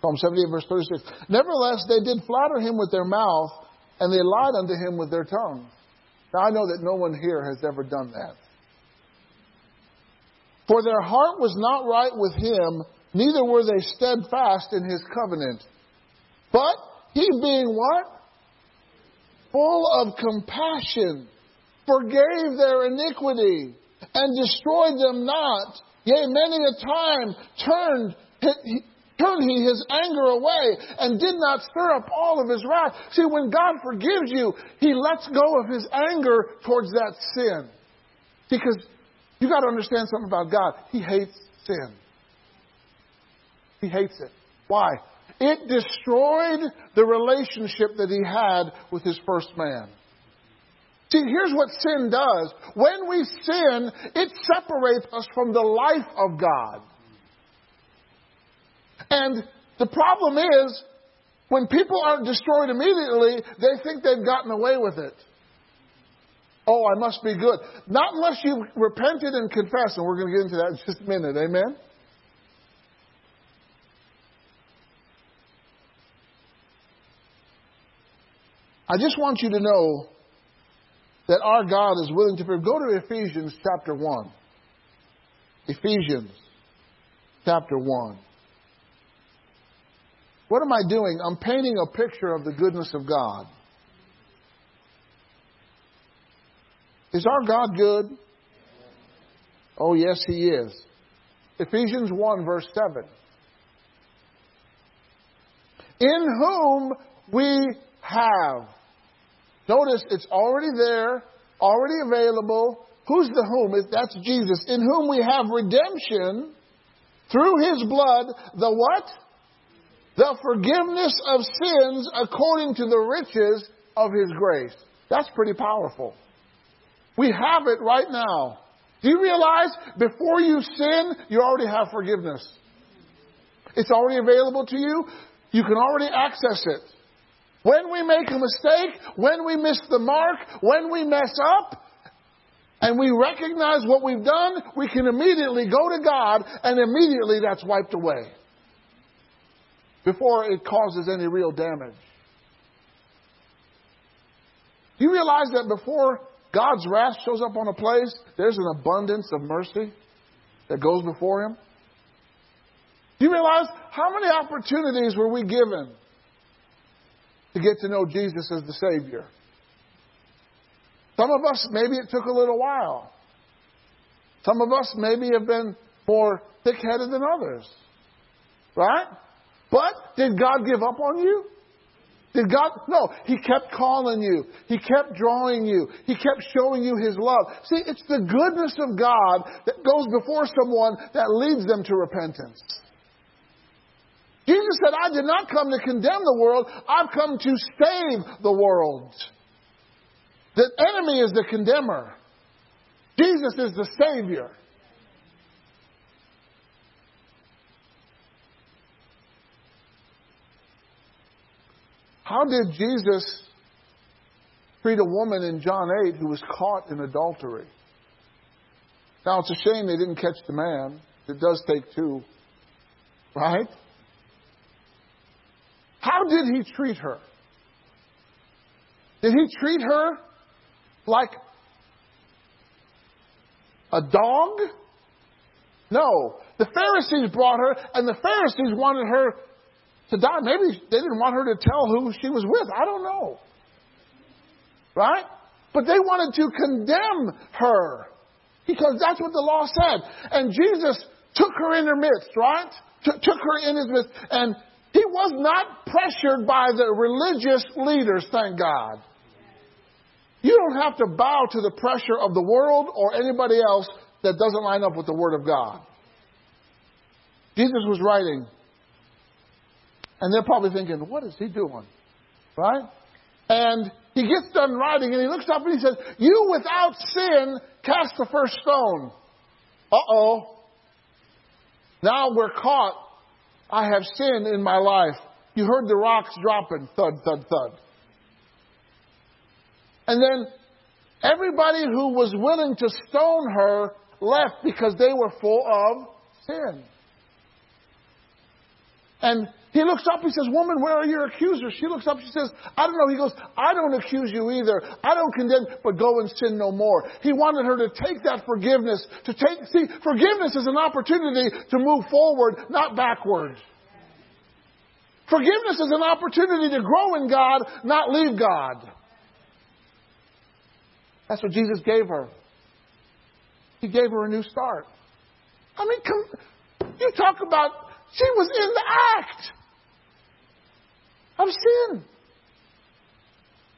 Psalm 78, verse 36. Nevertheless, they did flatter him with their mouth, and they lied unto him with their tongue. Now, I know that no one here has ever done that. For their heart was not right with him, neither were they steadfast in his covenant. But he being what? Full of compassion, forgave their iniquity, and destroyed them not. Yea, many a time turned, turned he his anger away and did not stir up all of his wrath. See, when God forgives you, he lets go of his anger towards that sin. Because you got to understand something about God. He hates sin. He hates it. Why? It destroyed the relationship that he had with his first man. See, here's what sin does. When we sin, it separates us from the life of God. And the problem is, when people aren't destroyed immediately, they think they've gotten away with it. Oh, I must be good. Not unless you repented and confessed, and we're going to get into that in just a minute. Amen? I just want you to know that our God is willing to forgive. Go to Ephesians chapter 1. Ephesians chapter 1. What am I doing? I'm painting a picture of the goodness of God. Is our God good? Oh, yes, He is. Ephesians 1, verse 7. In whom we have Notice it's already there, already available. Who's the whom? That's Jesus. In whom we have redemption through his blood, the what? The forgiveness of sins according to the riches of his grace. That's pretty powerful. We have it right now. Do you realize before you sin, you already have forgiveness? It's already available to you. You can already access it. When we make a mistake, when we miss the mark, when we mess up, and we recognize what we've done, we can immediately go to God and immediately that's wiped away before it causes any real damage. Do you realize that before God's wrath shows up on a place, there's an abundance of mercy that goes before Him? Do you realize how many opportunities were we given to get to know Jesus as the Savior. Some of us, maybe it took a little while. Some of us maybe have been more thick headed than others. Right? But did God give up on you? Did God? No. He kept calling you. He kept drawing you. He kept showing you His love. See, it's the goodness of God that goes before someone that leads them to repentance. Jesus said, I did not come to condemn the world, I've come to save the world. The enemy is the condemner. Jesus is the Savior. How did Jesus treat a woman in John 8 who was caught in adultery? Now, it's a shame they didn't catch the man. It does take two, right? How did he treat her? Did he treat her like a dog? No. The Pharisees brought her, and the Pharisees wanted her to die. Maybe they didn't want her to tell who she was with. I don't know. Right? But they wanted to condemn her because that's what the law said. And Jesus took her in their midst, right? t- took her in his midst, and he was not pressured by the religious leaders, thank God. You don't have to bow to the pressure of the world or anybody else that doesn't line up with the Word of God. Jesus was writing, and they're probably thinking, what is he doing? Right? And he gets done writing and he looks up and he says, You without sin cast the first stone. Uh oh. Now we're caught. I have sin in my life. You heard the rocks dropping, thud, thud, thud. And then everybody who was willing to stone her left because they were full of sin. And he looks up, he says, Woman, where are your accusers? She looks up, she says, I don't know. He goes, I don't accuse you either. I don't condemn, but go and sin no more. He wanted her to take that forgiveness, to take, see, forgiveness is an opportunity to move forward, not backward. Forgiveness is an opportunity to grow in God, not leave God. That's what Jesus gave her. He gave her a new start. I mean, come, you talk about, she was in the act of sin.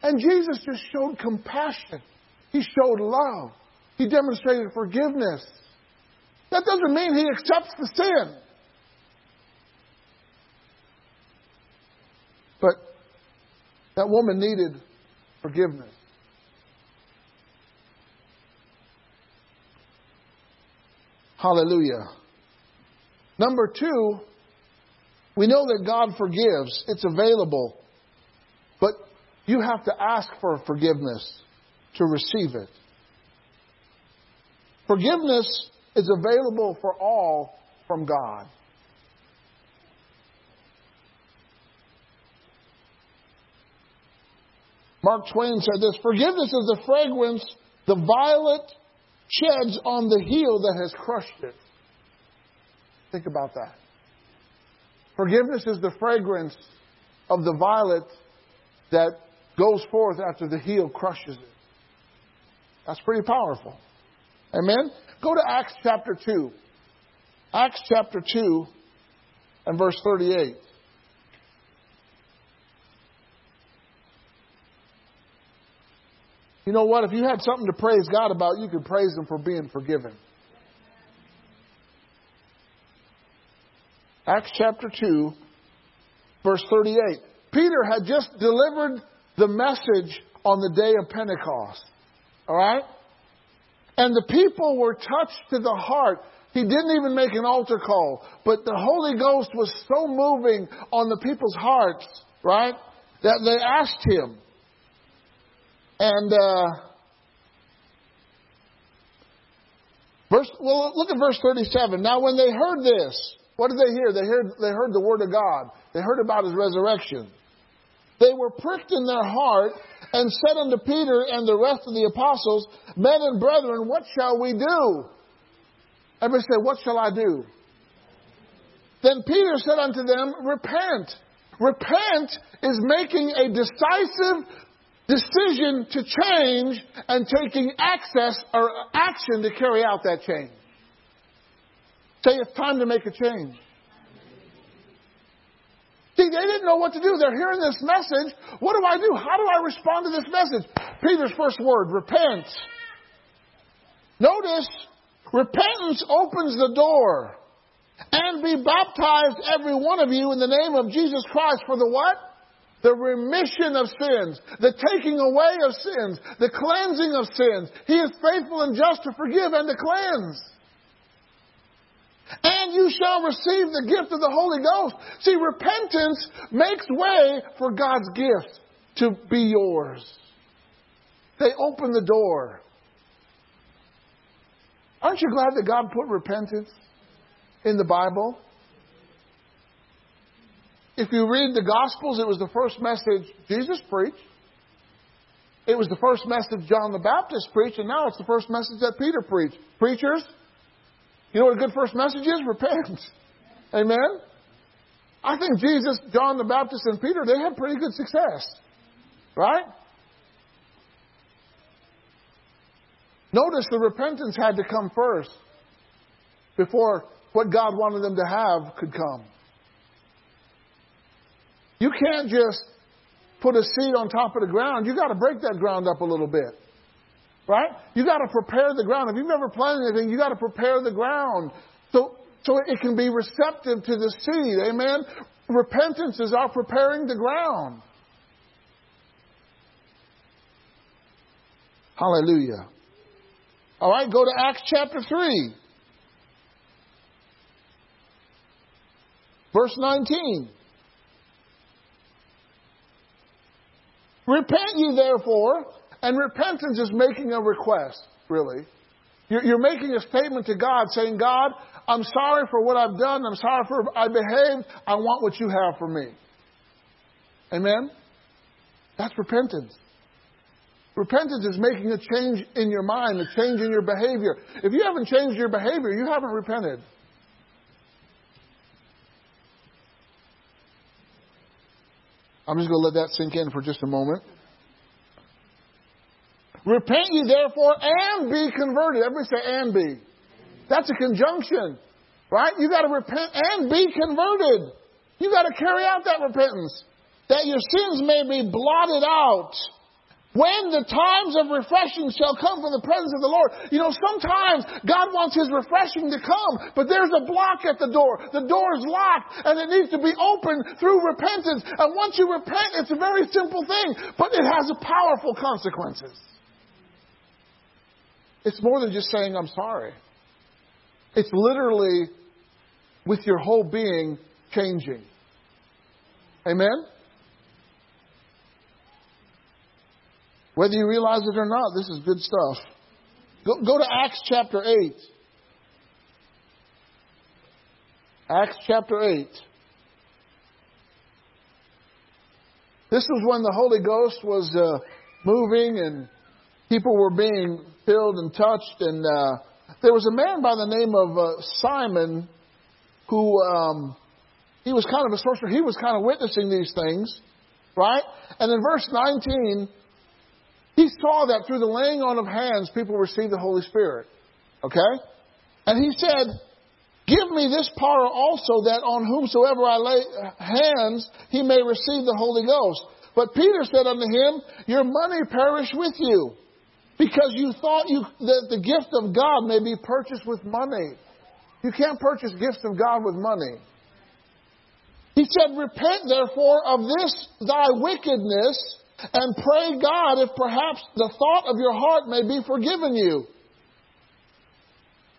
And Jesus just showed compassion. He showed love. He demonstrated forgiveness. That doesn't mean he accepts the sin. But that woman needed forgiveness. Hallelujah. Number two, we know that God forgives. It's available. But you have to ask for forgiveness to receive it. Forgiveness is available for all from God. Mark Twain said this Forgiveness is the fragrance the violet sheds on the heel that has crushed it. Think about that. Forgiveness is the fragrance of the violet that goes forth after the heel crushes it. That's pretty powerful. Amen? Go to Acts chapter 2. Acts chapter 2 and verse 38. You know what? If you had something to praise God about, you could praise Him for being forgiven. Acts chapter 2, verse 38. Peter had just delivered the message on the day of Pentecost. All right? And the people were touched to the heart. He didn't even make an altar call, but the Holy Ghost was so moving on the people's hearts, right, that they asked him, and uh, verse, well, look at verse 37. Now, when they heard this, what did they hear? They heard, they heard the word of God. They heard about his resurrection. They were pricked in their heart and said unto Peter and the rest of the apostles, Men and brethren, what shall we do? Everybody said, What shall I do? Then Peter said unto them, Repent. Repent is making a decisive decision to change and taking access or action to carry out that change. Say it's time to make a change. See, they didn't know what to do. They're hearing this message. What do I do? How do I respond to this message? Peter's first word, repent. Notice, repentance opens the door. And be baptized, every one of you, in the name of Jesus Christ for the what? the remission of sins, the taking away of sins, the cleansing of sins. He is faithful and just to forgive and to cleanse. And you shall receive the gift of the Holy Ghost. See, repentance makes way for God's gift to be yours. They open the door. Aren't you glad that God put repentance in the Bible? If you read the Gospels, it was the first message Jesus preached. It was the first message John the Baptist preached, and now it's the first message that Peter preached. Preachers, you know what a good first message is? Repent. Amen? I think Jesus, John the Baptist, and Peter, they had pretty good success. Right? Notice the repentance had to come first before what God wanted them to have could come. You can't just put a seed on top of the ground. You've got to break that ground up a little bit. Right? You got to prepare the ground. If you've never planted anything, you got to prepare the ground so so it can be receptive to the seed. Amen. Repentance is our preparing the ground. Hallelujah. All right, go to Acts chapter 3. Verse 19. Repent ye therefore, and repentance is making a request, really. You're, making a statement to God saying, God, I'm sorry for what I've done. I'm sorry for I behaved. I want what you have for me. Amen? That's repentance. Repentance is making a change in your mind, a change in your behavior. If you haven't changed your behavior, you haven't repented. I'm just going to let that sink in for just a moment. Repent ye therefore and be converted. Everybody say and be. That's a conjunction, right? You got to repent and be converted. You got to carry out that repentance that your sins may be blotted out when the times of refreshing shall come from the presence of the Lord. You know, sometimes God wants His refreshing to come, but there's a block at the door. The door is locked and it needs to be opened through repentance. And once you repent, it's a very simple thing, but it has powerful consequences. It's more than just saying, I'm sorry. It's literally with your whole being changing. Amen? Whether you realize it or not, this is good stuff. Go, go to Acts chapter 8. Acts chapter 8. This was when the Holy Ghost was uh, moving and people were being filled and touched. And uh, there was a man by the name of uh, Simon who um, he was kind of a sorcerer. He was kind of witnessing these things, right? And in verse 19, he saw that through the laying on of hands, people received the Holy Spirit. Okay? And he said, Give me this power also that on whomsoever I lay hands, he may receive the Holy Ghost. But Peter said unto him, Your money perish with you, because you thought you, that the gift of God may be purchased with money. You can't purchase gifts of God with money. He said, Repent therefore of this thy wickedness and pray God if perhaps the thought of your heart may be forgiven you.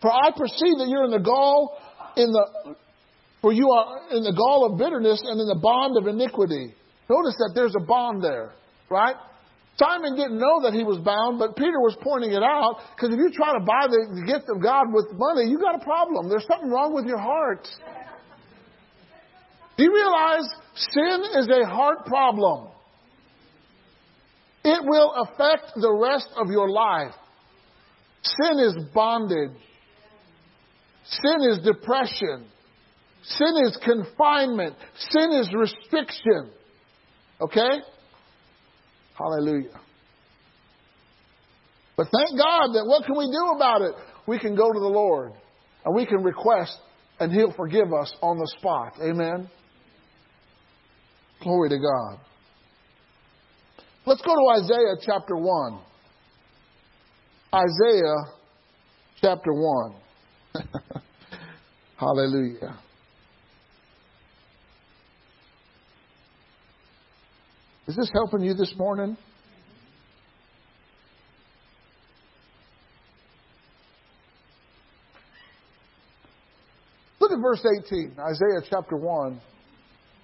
For I perceive that you're in the gall in the for you are in the gall of bitterness and in the bond of iniquity. Notice that there's a bond there, right? Simon didn't know that he was bound, but Peter was pointing it out because if you try to buy the, gift of God with money, you got a problem. There's something wrong with your heart. Do you realize sin is a heart problem? It will affect the rest of your life. Sin is bondage. Sin is depression. Sin is confinement. Sin is restriction. Okay? Hallelujah. But thank God that what can we do about it? We can go to the Lord and we can request and He'll forgive us on the spot. Amen? Glory to God. Let's go to Isaiah chapter 1. Isaiah chapter 1. Hallelujah. Is this helping you this morning? Look at verse 18, Isaiah chapter 1,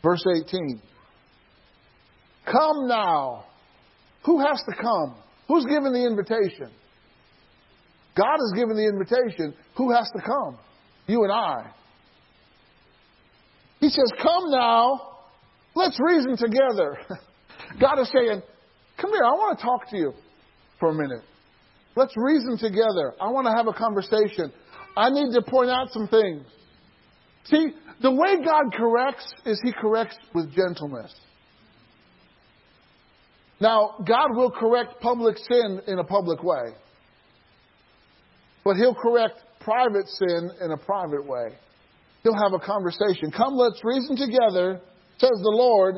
verse 18. Come now, who has to come? Who's given the invitation? God has given the invitation. Who has to come? You and I. He says, Come now, let's reason together. God is saying, Come here, I want to talk to you for a minute. Let's reason together. I want to have a conversation. I need to point out some things. See, the way God corrects is He corrects with gentleness. Now, God will correct public sin in a public way, but He'll correct private sin in a private way. he'll have a conversation. Come, let's reason together, says the Lord.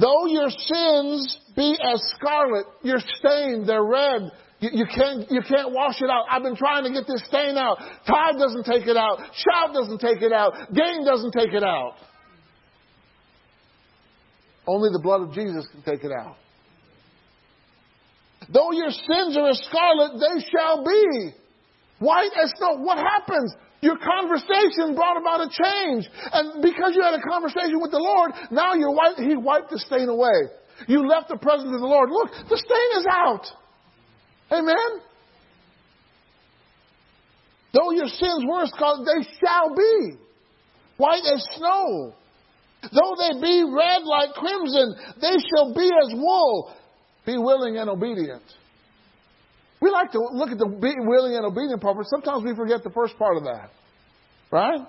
Though your sins be as scarlet, you're stained, they're red. You, you, can't, you can't wash it out. I've been trying to get this stain out. Tide doesn't take it out. Shout doesn't take it out. Gain doesn't take it out. Only the blood of Jesus can take it out. Though your sins are as scarlet, they shall be white as snow. What happens? Your conversation brought about a change. And because you had a conversation with the Lord, now you're white, He wiped the stain away. You left the presence of the Lord. Look, the stain is out. Amen? Though your sins were scarlet, they shall be white as snow. Though they be red like crimson, they shall be as wool. Be willing and obedient. We like to look at the willing and obedient part, but sometimes we forget the first part of that. Right?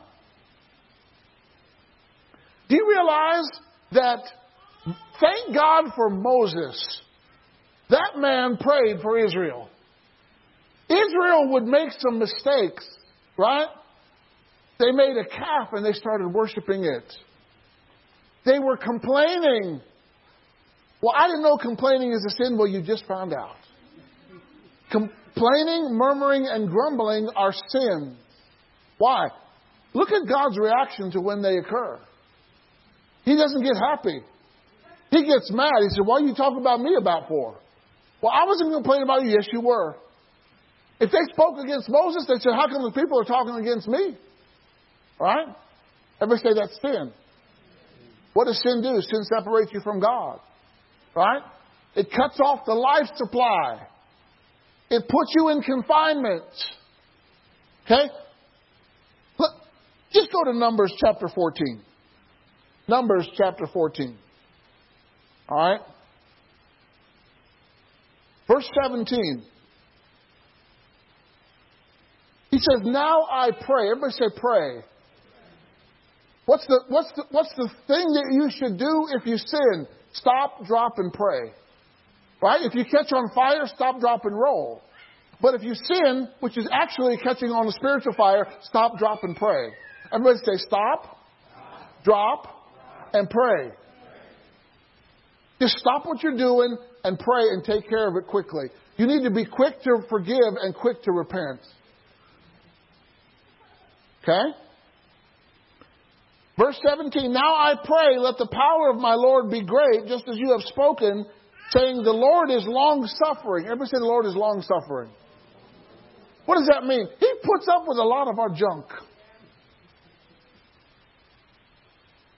Do you realize that thank God for Moses? That man prayed for Israel. Israel would make some mistakes, right? They made a calf and they started worshiping it. They were complaining. Well, I didn't know complaining is a sin. Well, you just found out. Complaining, murmuring, and grumbling are sins. Why? Look at God's reaction to when they occur. He doesn't get happy. He gets mad. He said, What are you talking about me about for? Well, I wasn't complaining about you. Yes, you were. If they spoke against Moses, they said, How come the people are talking against me? All right? Everybody say that's sin. What does sin do? Sin separates you from God. Right? It cuts off the life supply. It puts you in confinement. Okay? Look, Just go to Numbers chapter 14. Numbers chapter 14. All right? Verse 17. He says, Now I pray. Everybody say, pray. What's the, what's, the, what's the thing that you should do if you sin? Stop, drop, and pray. Right? If you catch on fire, stop, drop, and roll. But if you sin, which is actually catching on a spiritual fire, stop, drop, and pray. Everybody say stop, drop, and pray. Just stop what you're doing and pray and take care of it quickly. You need to be quick to forgive and quick to repent. Okay? Verse 17, Now I pray, let the power of my Lord be great, just as you have spoken, saying, The Lord is long suffering. Everybody say, The Lord is long suffering. What does that mean? He puts up with a lot of our junk.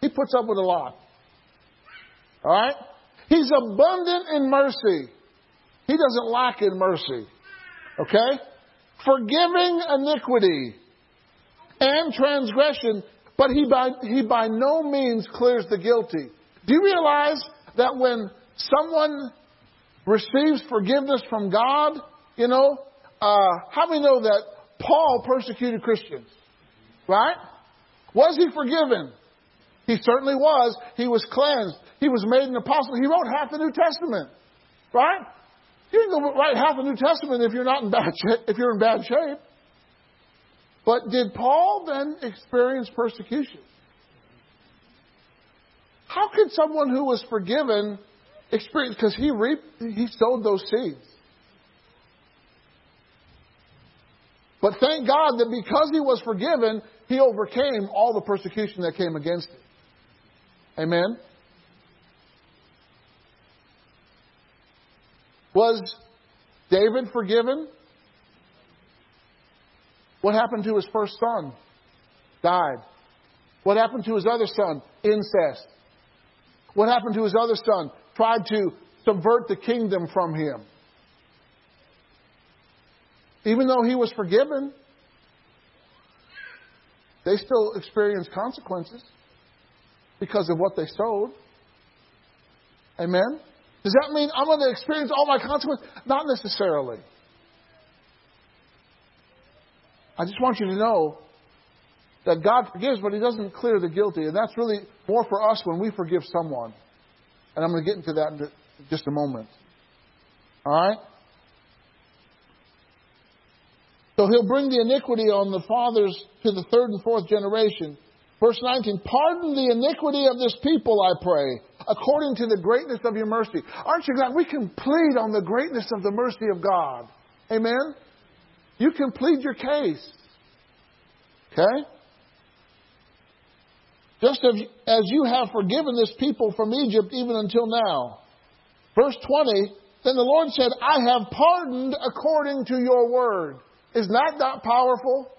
He puts up with a lot. All right? He's abundant in mercy. He doesn't lack in mercy. Okay? Forgiving iniquity and transgression but he by, he by no means clears the guilty. Do you realize that when someone receives forgiveness from God, you know, uh, how many know that Paul persecuted Christians? Right? Was he forgiven? He certainly was. He was cleansed. He was made an apostle. He wrote half the New Testament. Right? You can go write half the New Testament if you're not in bad if you're in bad shape. But did Paul then experience persecution? How could someone who was forgiven experience, because he reaped, he sowed those seeds. But thank God that because he was forgiven, he overcame all the persecution that came against him. Amen? Was David forgiven? What happened to his first son? Died. What happened to his other son? Incest. What happened to his other son? Tried to subvert the kingdom from him. Even though he was forgiven, they still experienced consequences because of what they sowed. Amen? Does that mean I'm going to experience all my consequences? Not necessarily. I just want you to know that God forgives, but He doesn't clear the guilty. And that's really more for us when we forgive someone. And I'm going to get into that in just a moment. All right? So He'll bring the iniquity on the fathers to the third and fourth generation. Verse 19, pardon the iniquity of this people, I pray, according to the greatness of your mercy. Aren't you glad we can plead on the greatness of the mercy of God? Amen? You can plead your case. Okay? Just as you have forgiven this people from Egypt even until now. Verse 20, then the Lord said, I have pardoned according to your word. Is that not powerful?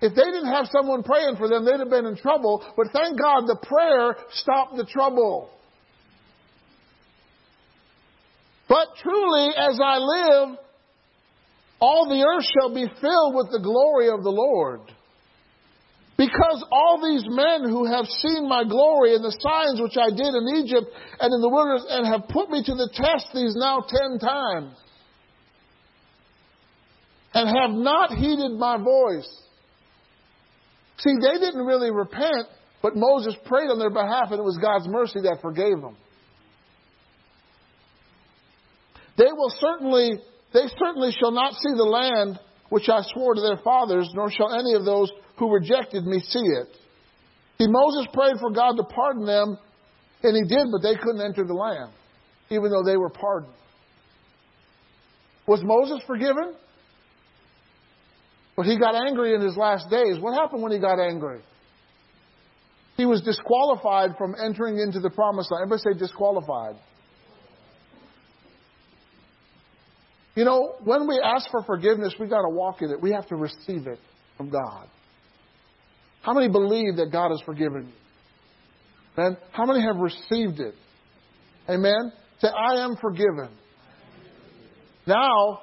If they didn't have someone praying for them, they'd have been in trouble. But thank God the prayer stopped the trouble. But truly, as I live, all the earth shall be filled with the glory of the Lord. Because all these men who have seen my glory and the signs which I did in Egypt and in the wilderness and have put me to the test these now ten times and have not heeded my voice. See, they didn't really repent, but Moses prayed on their behalf and it was God's mercy that forgave them. They will certainly, they certainly shall not see the land which I swore to their fathers, nor shall any of those who rejected me see it. See, Moses prayed for God to pardon them, and he did, but they couldn't enter the land, even though they were pardoned. Was Moses forgiven? But he got angry in his last days. What happened when he got angry? He was disqualified from entering into the promised land. Everybody say disqualified. You know, when we ask for forgiveness, we got to walk in it. We have to receive it from God. How many believe that God has forgiven you? Then how many have received it? Amen. Say, I am forgiven. Now,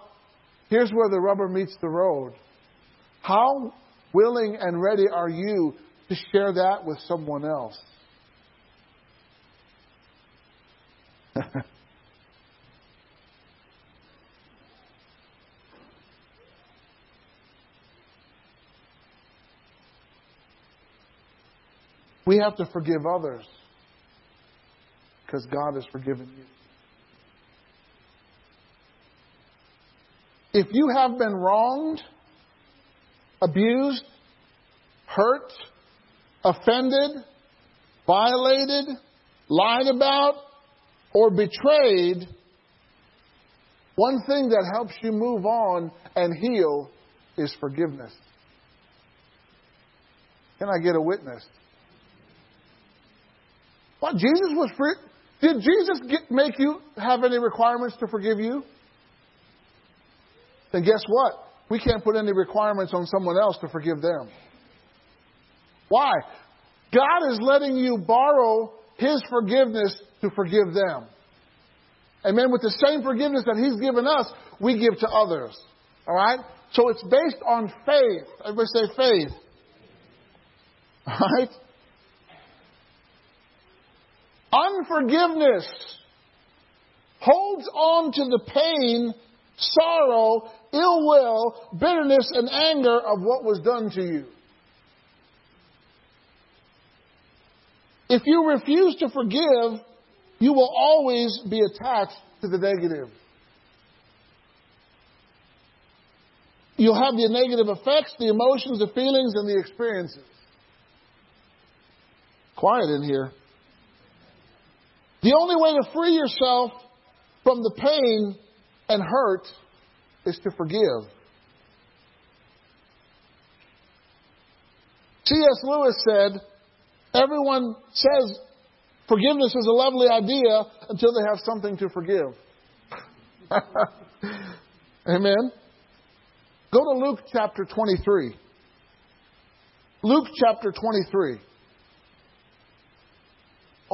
here's where the rubber meets the road. How willing and ready are you to share that with someone else? we have to forgive others because God has forgiven you. If you have been wronged, abused, hurt, offended, violated, lied about, or betrayed, one thing that helps you move on and heal is forgiveness. Can I get a witness? What Jesus was free. Did Jesus get, make you have any requirements to forgive you? Then guess what? We can't put any requirements on someone else to forgive them. Why? God is letting you borrow His forgiveness to forgive them. Amen. With the same forgiveness that He's given us, we give to others. All right? So it's based on faith. Everybody say faith. All right? Unforgiveness holds on to the pain sorrow, ill will, bitterness, and anger of what was done to you. If you refuse to forgive, you will always be attached to the negative. You'll have the negative effects, the emotions, the feelings, and the experiences. Quiet in here. The only way to free yourself from the pain and hurt is to forgive. C.S. Lewis said, Everyone says forgiveness is a lovely idea until they have something to forgive. Amen. Go to Luke chapter 23. Luke chapter 23.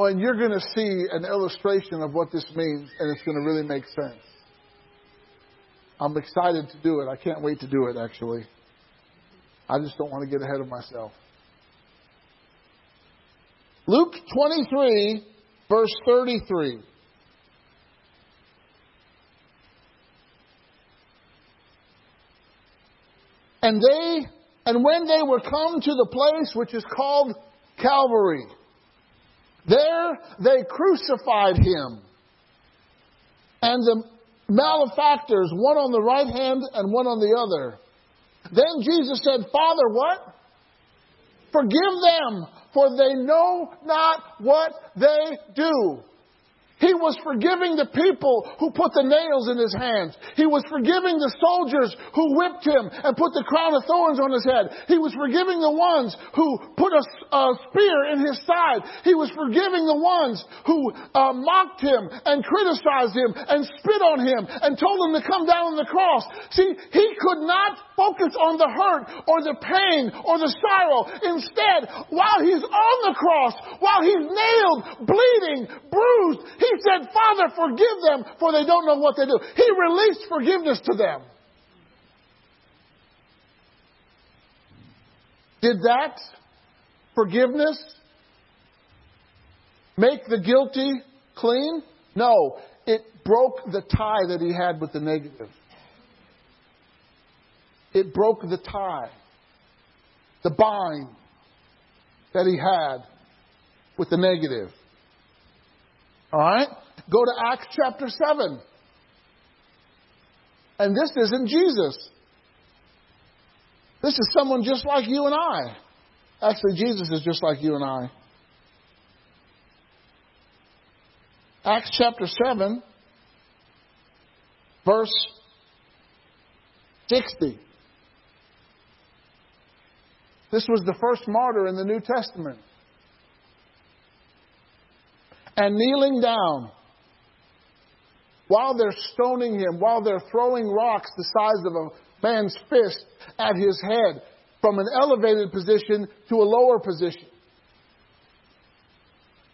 Oh, and you're going to see an illustration of what this means, and it's going to really make sense. I'm excited to do it. I can't wait to do it, actually. I just don't want to get ahead of myself. Luke 23, verse 33. And they, and when they were come to the place which is called Calvary, there they crucified him and the malefactors, one on the right hand and one on the other. Then Jesus said, Father, what? Forgive them, for they know not what they do. He was forgiving the people who put the nails in his hands. He was forgiving the soldiers who whipped him and put the crown of thorns on his head. He was forgiving the ones who put a, a spear in his side. He was forgiving the ones who uh, mocked him and criticized him and spit on him and told him to come down on the cross. See, he could not focus on the hurt or the pain or the sorrow. Instead, while he's on the cross, while he's nailed, bleeding, bruised, he he said, Father, forgive them, for they don't know what they do. He released forgiveness to them. Did that forgiveness make the guilty clean? No. It broke the tie that he had with the negative. It broke the tie, the bind that he had with the negative. All right? Go to Acts chapter 7. And this isn't Jesus. This is someone just like you and I. Actually, Jesus is just like you and I. Acts chapter 7, verse 60. This was the first martyr in the New Testament and kneeling down while they're stoning him, while they're throwing rocks the size of a man's fist at his head from an elevated position to a lower position.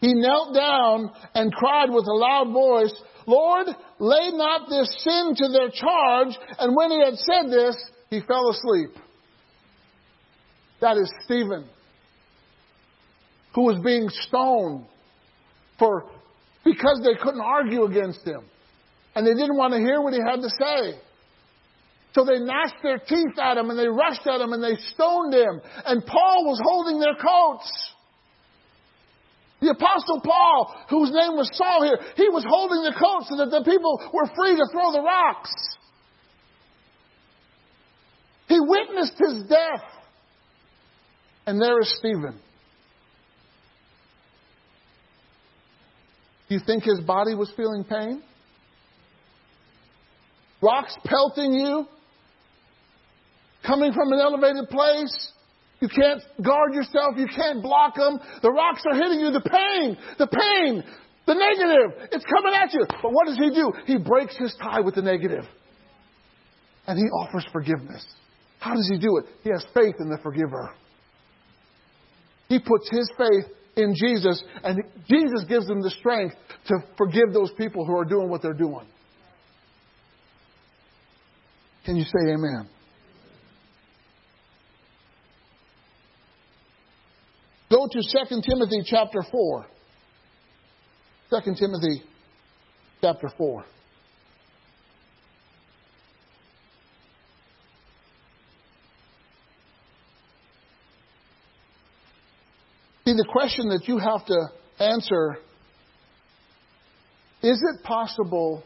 He knelt down and cried with a loud voice, Lord, lay not this sin to their charge. And when he had said this, he fell asleep. That is Stephen, who was being stoned for because they couldn't argue against him. And they didn't want to hear what he had to say. So they gnashed their teeth at him and they rushed at him and they stoned him. And Paul was holding their coats. The apostle Paul, whose name was Saul here, he was holding the coats so that the people were free to throw the rocks. He witnessed his death. And there is Stephen. Do you think his body was feeling pain? Rocks pelting you? Coming from an elevated place? You can't guard yourself. You can't block them. The rocks are hitting you. The pain, the pain, the negative, it's coming at you. But what does he do? He breaks his tie with the negative. And he offers forgiveness. How does he do it? He has faith in the forgiver. He puts his faith in Jesus, and Jesus gives them the strength to forgive those people who are doing what they're doing. Can you say amen? Go to 2 Timothy chapter 4. 2 Timothy chapter 4. See, the question that you have to answer is it possible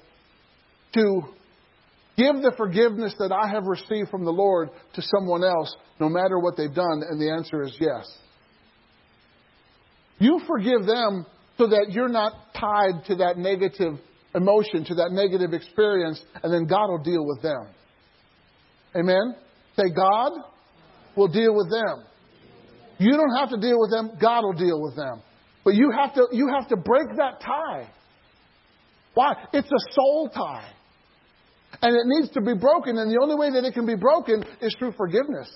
to give the forgiveness that I have received from the Lord to someone else, no matter what they've done? And the answer is yes. You forgive them so that you're not tied to that negative emotion, to that negative experience, and then God will deal with them. Amen? Say, God will deal with them. You don't have to deal with them. God will deal with them. But you have to, you have to break that tie. Why? It's a soul tie. And it needs to be broken, and the only way that it can be broken is through forgiveness.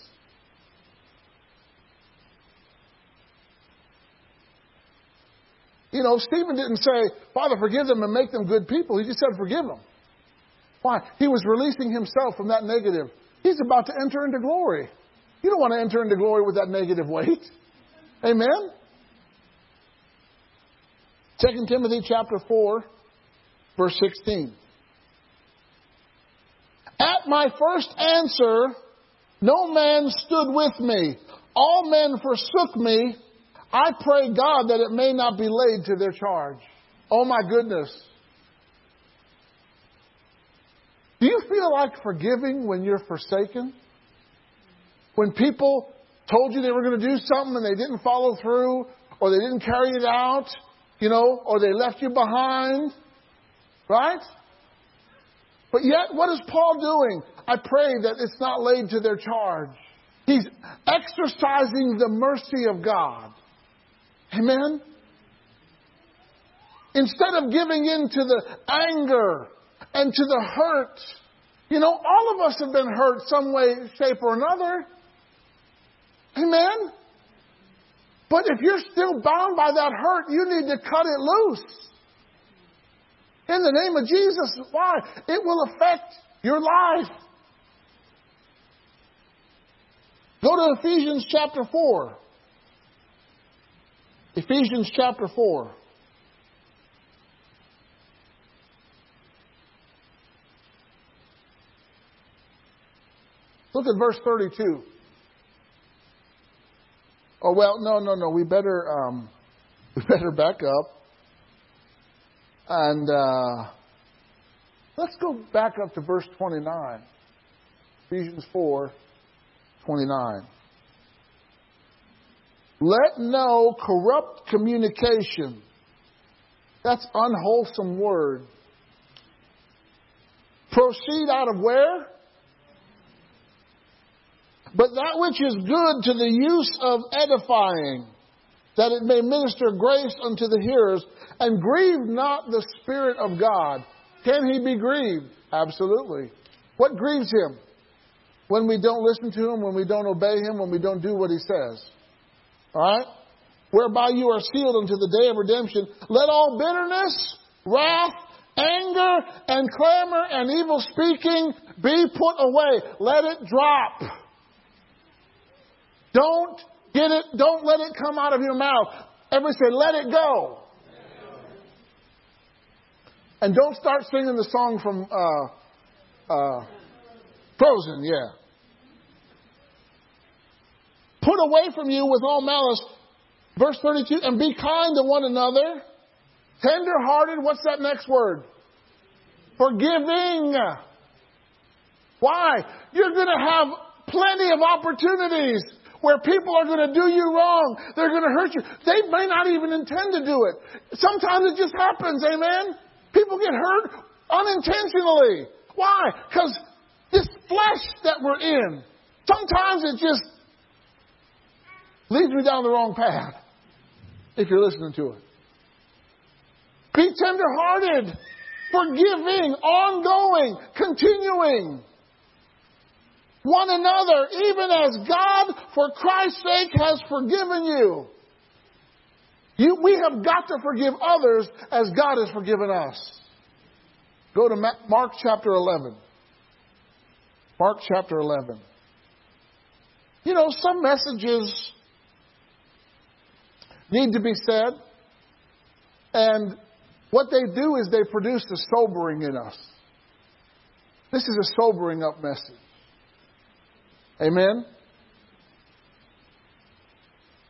You know, Stephen didn't say, Father, forgive them and make them good people. He just said, forgive them. Why? He was releasing himself from that negative. He's about to enter into glory. You don't want to enter into glory with that negative weight. Amen? 2 Timothy chapter 4, verse 16. At my first answer, no man stood with me. All men forsook me. I pray God that it may not be laid to their charge. Oh my goodness. Do you feel like forgiving when you're forsaken? When people told you they were going to do something and they didn't follow through, or they didn't carry it out, you know, or they left you behind, right? But yet, what is Paul doing? I pray that it's not laid to their charge. He's exercising the mercy of God. Amen? Instead of giving in to the anger and to the hurt, you know, all of us have been hurt some way, shape, or another. Amen? But if you're still bound by that hurt, you need to cut it loose. In the name of Jesus. Why? It will affect your life. Go to Ephesians chapter 4. Ephesians chapter 4. Look at verse 32. Oh well, no, no, no. We better um, we better back up and uh, let's go back up to verse 29. Ephesians 4, 29. Let no corrupt communication. That's unwholesome word. Proceed out of where? But that which is good to the use of edifying, that it may minister grace unto the hearers, and grieve not the Spirit of God. Can he be grieved? Absolutely. What grieves him? When we don't listen to him, when we don't obey him, when we don't do what he says. Alright? Whereby you are sealed unto the day of redemption. Let all bitterness, wrath, anger, and clamor, and evil speaking be put away. Let it drop. Don't get it, don't let it come out of your mouth. Everybody say, let it go. And don't start singing the song from uh, uh, Frozen, yeah. Put away from you with all malice. Verse 32, and be kind to one another. Tender hearted, what's that next word? Forgiving. Why? You're going to have plenty of opportunities where people are going to do you wrong. They're going to hurt you. They may not even intend to do it. Sometimes it just happens, amen? People get hurt unintentionally. Why? Because this flesh that we're in, sometimes it just leads me down the wrong path if you're listening to it. Be tenderhearted, forgiving, ongoing, continuing one another, even as God, for Christ's sake, has forgiven you. you. We have got to forgive others as God has forgiven us. Go to Mark chapter 11. Mark chapter 11. You know, some messages need to be said, and what they do is they produce a sobering in us. This is a sobering up message. Amen?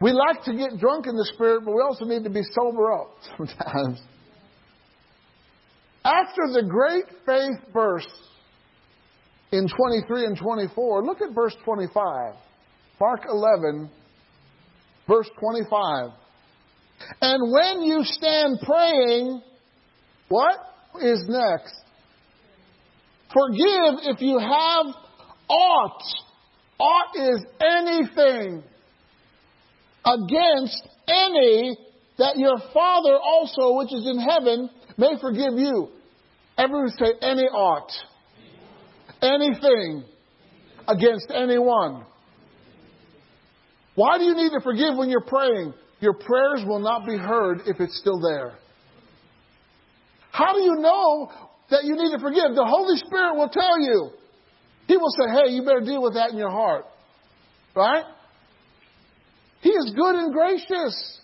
We like to get drunk in the spirit, but we also need to be sober up sometimes. After the great faith verse in 23 and 24, look at verse 25. Mark 11, verse 25. And when you stand praying, what is next? Forgive if you have aught Ought is anything against any that your Father also, which is in heaven, may forgive you. Everyone say any ought. Anything against anyone. Why do you need to forgive when you're praying? Your prayers will not be heard if it's still there. How do you know that you need to forgive? The Holy Spirit will tell you. He will say, hey, you better deal with that in your heart. Right? He is good and gracious.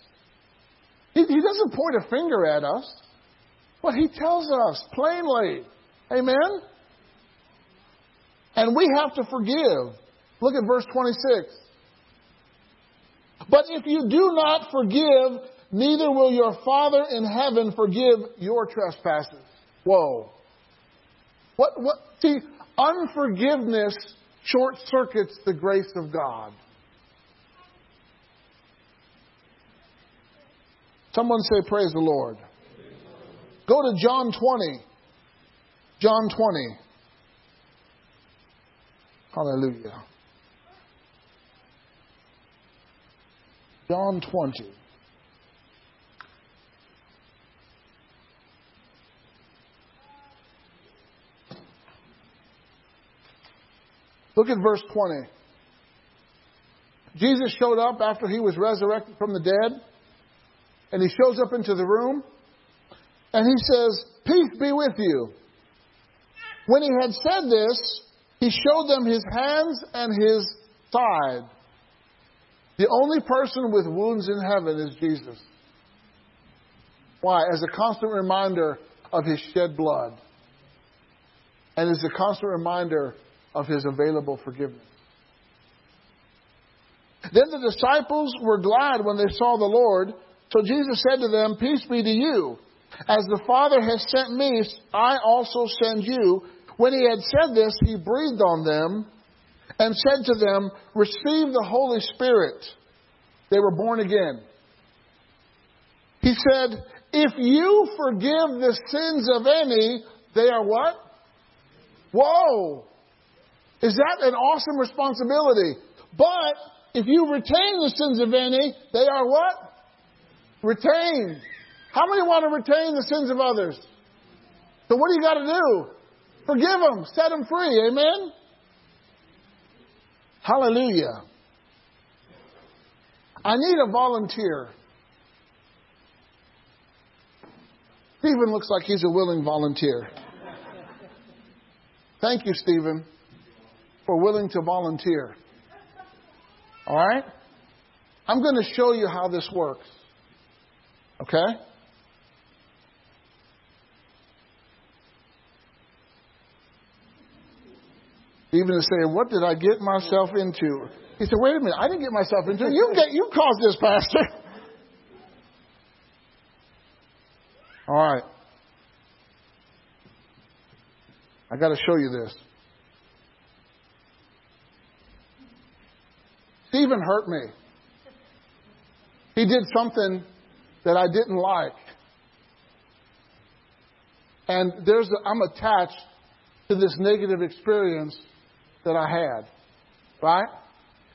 He, he doesn't point a finger at us, but he tells us plainly. Amen? And we have to forgive. Look at verse 26. But if you do not forgive, neither will your Father in heaven forgive your trespasses. Whoa. What, what, see, Unforgiveness short circuits the grace of God. Someone say, Praise the Lord. Go to John 20. John 20. Hallelujah. John 20. Look at verse 20. Jesus showed up after he was resurrected from the dead, and he shows up into the room, and he says, Peace be with you. When he had said this, he showed them his hands and his side. The only person with wounds in heaven is Jesus. Why? As a constant reminder of his shed blood. And as a constant reminder of his available forgiveness. Then the disciples were glad when they saw the Lord. So Jesus said to them, Peace be to you. As the Father has sent me, I also send you. When he had said this, he breathed on them and said to them, Receive the Holy Spirit. They were born again. He said, If you forgive the sins of any, they are what? Whoa! Is that an awesome responsibility? But if you retain the sins of any, they are what? Retained. How many want to retain the sins of others? So what do you got to do? Forgive them. Set them free. Amen? Hallelujah. I need a volunteer. Stephen looks like he's a willing volunteer. Thank you, Stephen, for willing to volunteer. All right? I'm going to show you how this works. Okay? Even to say, What did I get myself into? He said, Wait a minute, I didn't get myself into it. You, get, you caused this, Pastor. All right. I got to show you this. Stephen hurt me. He did something that I didn't like. And there's a, I'm attached to this negative experience that I had. Right?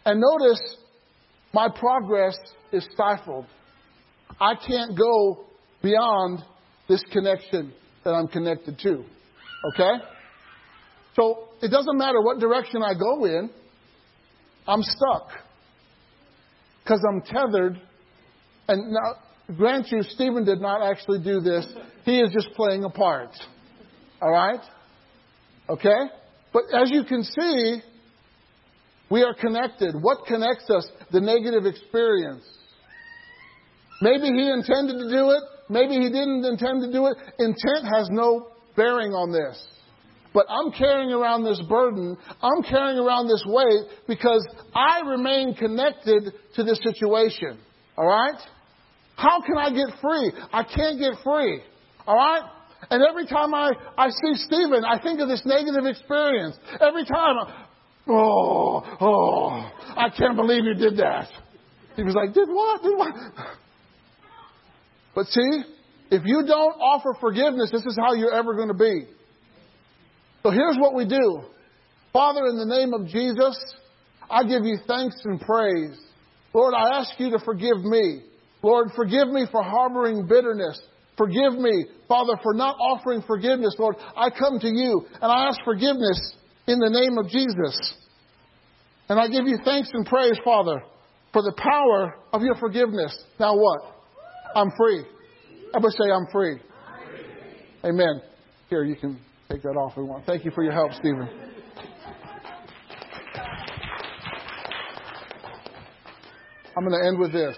And notice my progress is stifled. I can't go beyond this connection that I'm connected to. Okay? So it doesn't matter what direction I go in, I'm stuck. Because I'm tethered. And now, grant you, Stephen did not actually do this. He is just playing a part. All right? Okay? But as you can see, we are connected. What connects us? The negative experience. Maybe he intended to do it. Maybe he didn't intend to do it. Intent has no bearing on this. But I'm carrying around this burden. I'm carrying around this weight because I remain connected to this situation. All right? How can I get free? I can't get free. All right? And every time I, I see Stephen, I think of this negative experience. Every time, oh, oh, I can't believe you did that. He was like, did what? Did what? But see, if you don't offer forgiveness, this is how you're ever going to be. So here's what we do. Father, in the name of Jesus, I give you thanks and praise. Lord, I ask you to forgive me. Lord, forgive me for harboring bitterness. Forgive me, Father, for not offering forgiveness. Lord, I come to you and I ask forgiveness in the name of Jesus. And I give you thanks and praise, Father, for the power of your forgiveness. Now what? I'm free. Everybody say, I'm free. Amen. Here, you can take that off you want. Thank you for your help, Stephen. I'm going to end with this.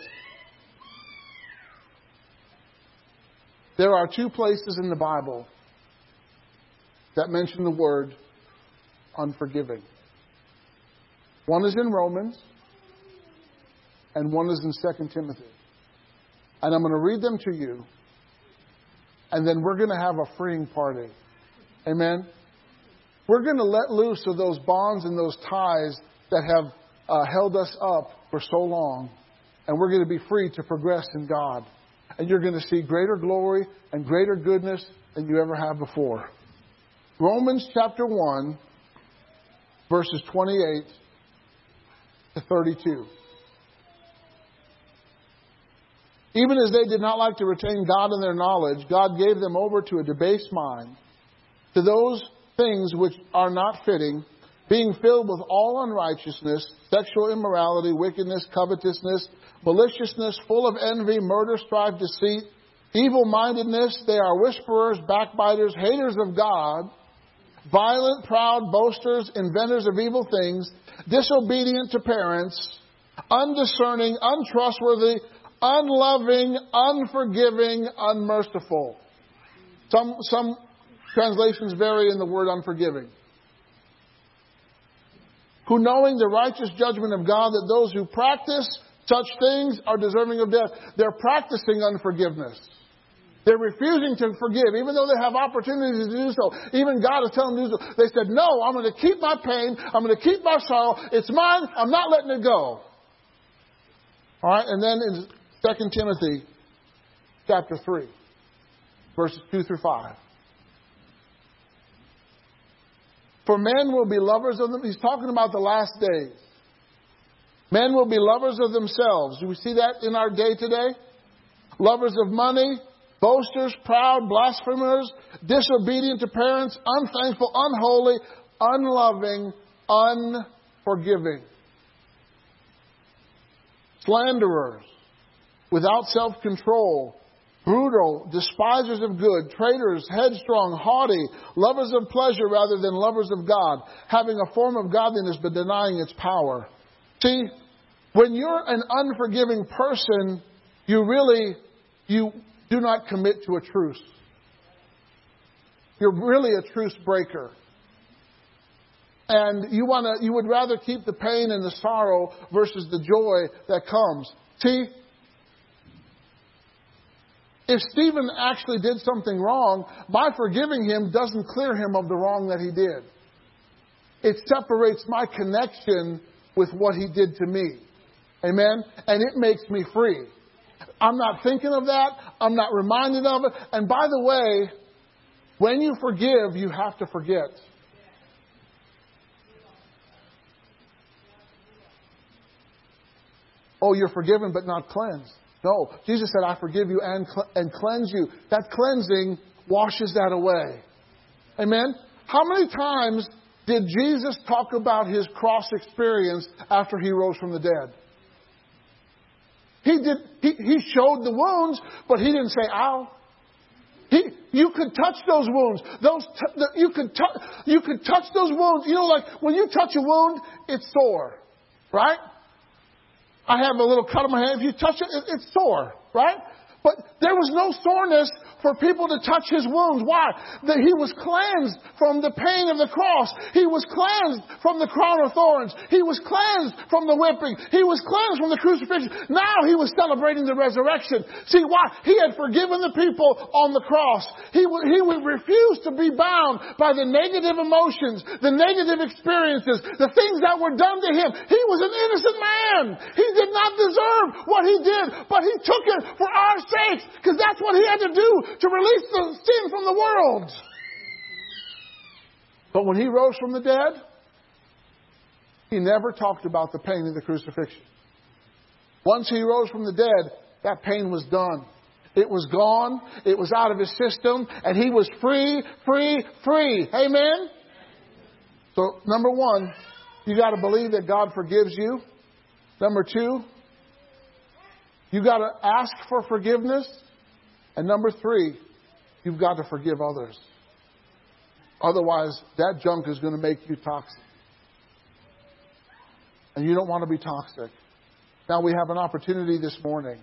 There are two places in the Bible that mention the word unforgiving. One is in Romans, and one is in 2 Timothy. And I'm going to read them to you, and then we're going to have a freeing party. Amen? We're going to let loose of those bonds and those ties that have uh, held us up for so long, and we're going to be free to progress in God. and you're going to see greater glory and greater goodness than you ever have before. Romans chapter 1, verses 28 to 32. Even as they did not like to retain God in their knowledge, God gave them over to a debased mind, to those things which are not fitting, being filled with all unrighteousness, sexual immorality, wickedness, covetousness, maliciousness, full of envy, murder, strife, deceit, evil mindedness. They are whisperers, backbiters, haters of God, violent, proud, boasters, inventors of evil things, disobedient to parents, undiscerning, untrustworthy, unloving, unforgiving, unmerciful. Some, some translations vary in the word unforgiving. Who knowing the righteous judgment of God that those who practice such things are deserving of death. They're practicing unforgiveness. They're refusing to forgive, even though they have opportunities to do so. Even God is telling them to do so. They said, No, I'm going to keep my pain. I'm going to keep my sorrow. It's mine. I'm not letting it go. All right, and then in 2 Timothy chapter 3, verses 2 through 5. For men will be lovers of them. He's talking about the last days. Men will be lovers of themselves. Do we see that in our day today? Lovers of money, boasters, proud, blasphemers, disobedient to parents, unthankful, unholy, unloving, unforgiving. Slanderers, without self control, brutal, despisers of good, traitors, headstrong, haughty, lovers of pleasure rather than lovers of God, having a form of godliness but denying its power. See, when you're an unforgiving person, you really you do not commit to a truce. You're really a truce breaker. And you want to you would rather keep the pain and the sorrow versus the joy that comes. See, if Stephen actually did something wrong, my forgiving him doesn't clear him of the wrong that he did. It separates my connection with what he did to me. Amen? And it makes me free. I'm not thinking of that. I'm not reminded of it. And by the way, when you forgive, you have to forget. Oh, you're forgiven but not cleansed. No, Jesus said, I forgive you and, and cleanse you. That cleansing washes that away. Amen? How many times did Jesus talk about his cross experience after he rose from the dead? He did. He, he showed the wounds, but he didn't say, "Ow." He, you could touch those wounds. Those t- you could touch. You could touch those wounds. You know, like when you touch a wound, it's sore, right? I have a little cut on my hand. If you touch it, it it's sore, right? But there was no soreness for people to touch his wounds. Why? That he was cleansed from the pain of the cross. He was cleansed from the crown of thorns. He was cleansed from the whipping. He was cleansed from the crucifixion. Now he was celebrating the resurrection. See why? He had forgiven the people on the cross. He would, he would refuse to be bound by the negative emotions, the negative experiences, the things that were done to him. He was an innocent man. He did not deserve what he did, but he took it for our sakes because that's what he had to do to release the sin from the world. But when he rose from the dead, he never talked about the pain of the crucifixion. Once he rose from the dead, that pain was done. It was gone. It was out of his system. And he was free, free, free. Amen? So, number one, you got to believe that God forgives you. Number two, you got to ask for forgiveness. And number three, you've got to forgive others. Otherwise, that junk is going to make you toxic. And you don't want to be toxic. Now we have an opportunity this morning.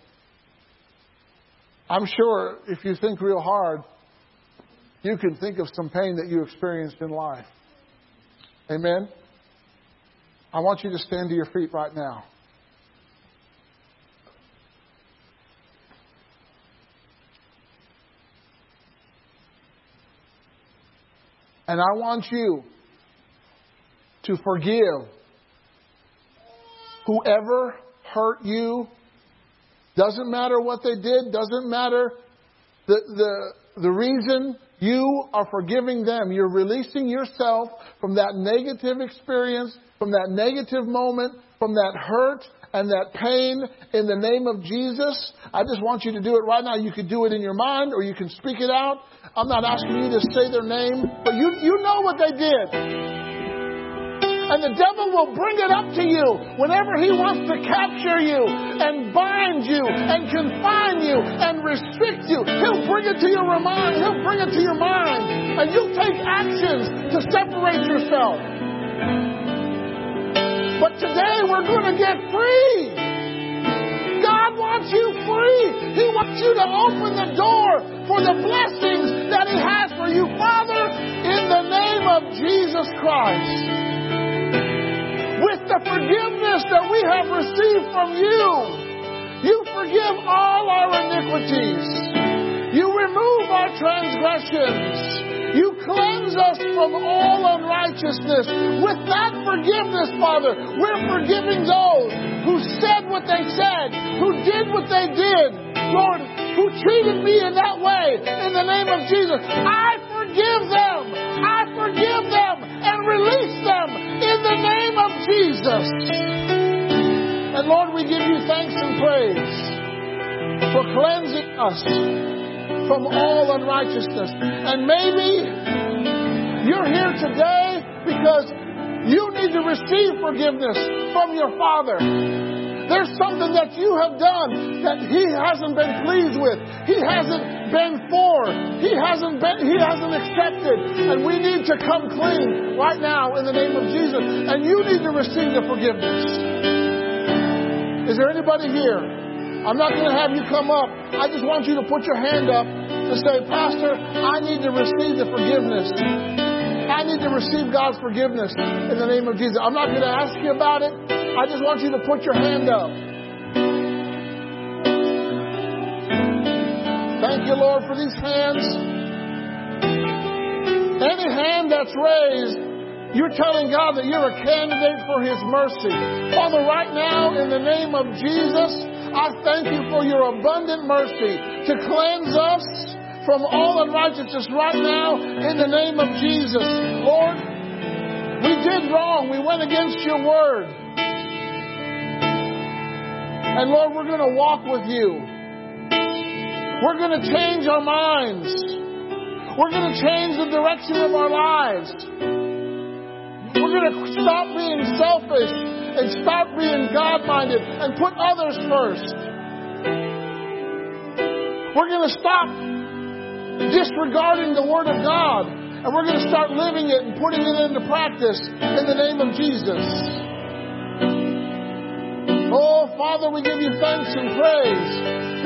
I'm sure if you think real hard, you can think of some pain that you experienced in life. Amen? I want you to stand to your feet right now. And I want you to forgive whoever hurt you Doesn't matter what they did, doesn't matter the, the, the reason you are forgiving them. You're releasing yourself from that negative experience, from that negative moment, from that hurt and that pain in the name of Jesus. I just want you to do it right now. You could do it in your mind or you can speak it out. I'm not asking you to say their name, but you, you know what they did. And the devil will bring it up to you whenever he wants to capture you and bind you and confine you and restrict you. He'll bring it to your mind. He'll bring it to your mind. And you'll take actions to separate yourself. But today we're going to get free. God wants you free. He wants you to open the door for the blessings that He has for you. Father, in the name of Jesus Christ with the forgiveness that we have received from you. You forgive all our iniquities. You remove our transgressions. You cleanse us from all unrighteousness. With that forgiveness, Father, we're forgiving those who said what they said, who did what they did, Lord, who treated me in that way. In the name of Jesus, I forgive them. I forgive them and release them in the name of Jesus. And Lord, we give you thanks and praise for cleansing us from all unrighteousness. And maybe you're here today because you need to receive forgiveness from your Father. There's something that you have done that He hasn't been pleased with. He hasn't been for. He hasn't been, He hasn't accepted. And we need to come clean right now in the name of Jesus. And you need to receive the forgiveness. Is there anybody here? I'm not going to have you come up. I just want you to put your hand up to say, Pastor, I need to receive the forgiveness. I need to receive God's forgiveness in the name of Jesus. I'm not going to ask you about it. I just want you to put your hand up. Thank you, Lord, for these hands. Any hand that's raised, you're telling God that you're a candidate for His mercy. Father, right now, in the name of Jesus, I thank you for your abundant mercy to cleanse us from all unrighteousness right now in the name of Jesus. Lord, we did wrong. We went against your word. And Lord, we're going to walk with you. We're going to change our minds. We're going to change the direction of our lives. We're going to stop being selfish and stop being God minded and put others first. We're going to stop disregarding the Word of God and we're going to start living it and putting it into practice in the name of Jesus. Oh, Father, we give you thanks and praise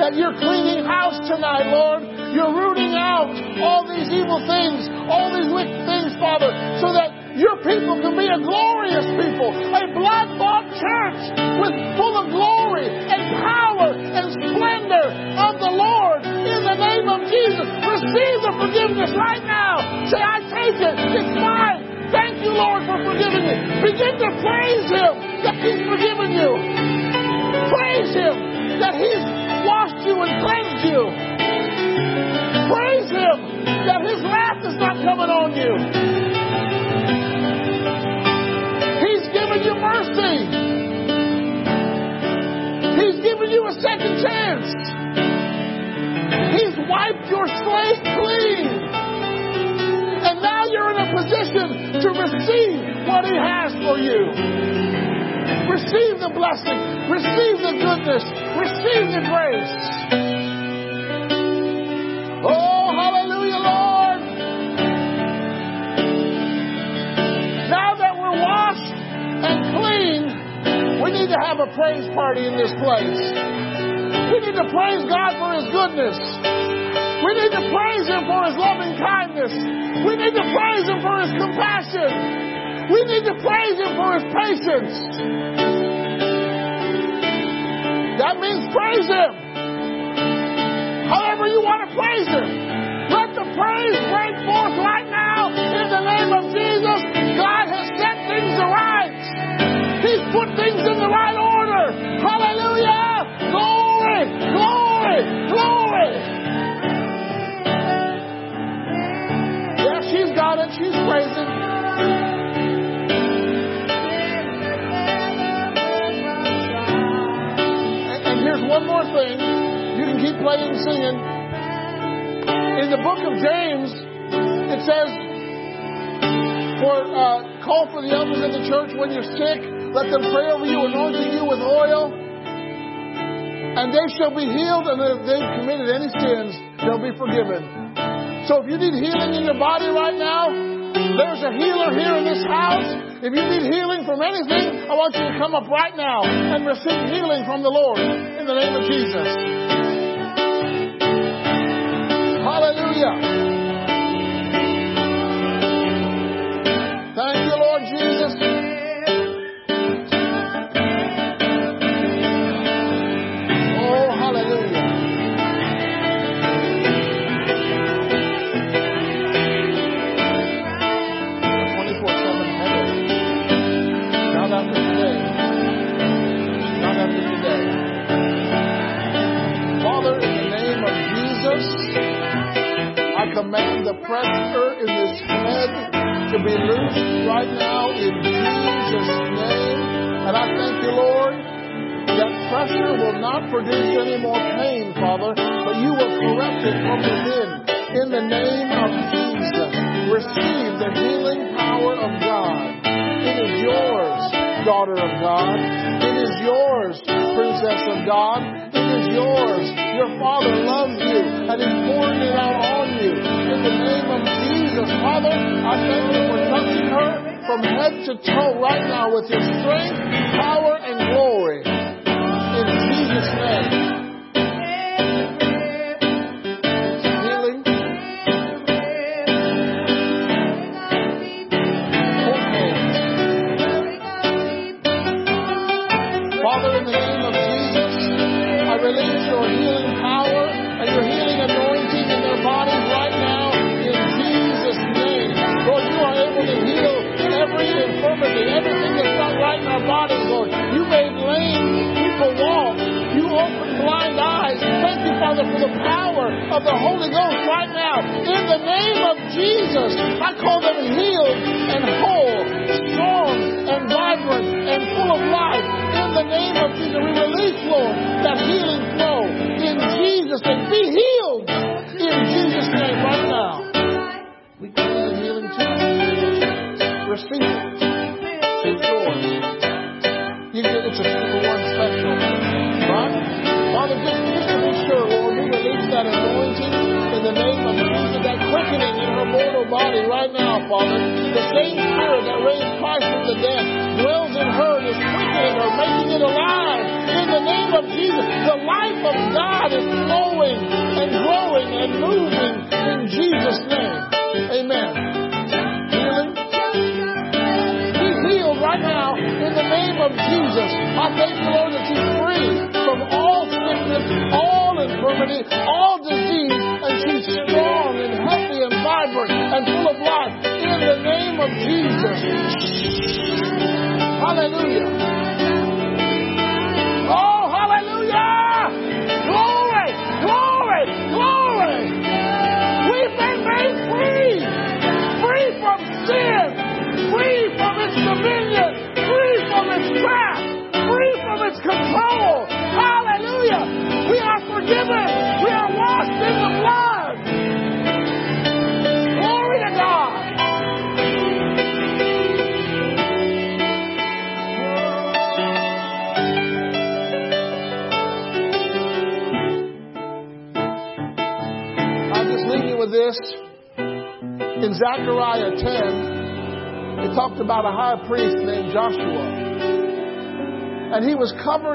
that you're cleaning house tonight, Lord. You're rooting out all these evil things, all these wicked things, Father, so that your people can be a glorious people, a blood bought church with full of glory and power and splendor of the Lord in the name of Jesus. Receive the forgiveness right now. Say, I take it. It's mine. Thank you, Lord, for forgiving me. Begin to praise Him that He's forgiven you. Praise Him that He's washed you and cleansed you. Praise Him that His wrath is not coming on you. You a second chance. He's wiped your slate clean. And now you're in a position to receive what He has for you. Receive the blessing. Receive the goodness. Receive the grace. Need to have a praise party in this place. We need to praise God for His goodness. We need to praise Him for His loving kindness. We need to praise Him for His compassion. We need to praise Him for His patience. That means praise Him. However you want to praise Him. Let the praise break forth right Praising. And, and here's one more thing. You can keep playing, singing. In the book of James, it says, "For uh, call for the elders of the church when you're sick. Let them pray over you, anointing you with oil." and they shall be healed, and if they've committed any sins, they'll be forgiven. So if you need healing in your body right now, there's a healer here in this house. If you need healing from anything, I want you to come up right now and receive healing from the Lord in the name of Jesus. Hallelujah. The pressure in this head to be loosed right now in Jesus' name. And I thank you, Lord, that pressure will not produce any more pain, Father, but you will correct it from within. In the name of Jesus, receive the healing power of God. It is yours, daughter of God. It is yours, princess of God. It is yours. Your Father loves you and is pouring it out Father, I thank you for touching her from head to toe right now with your strength, power, and glory.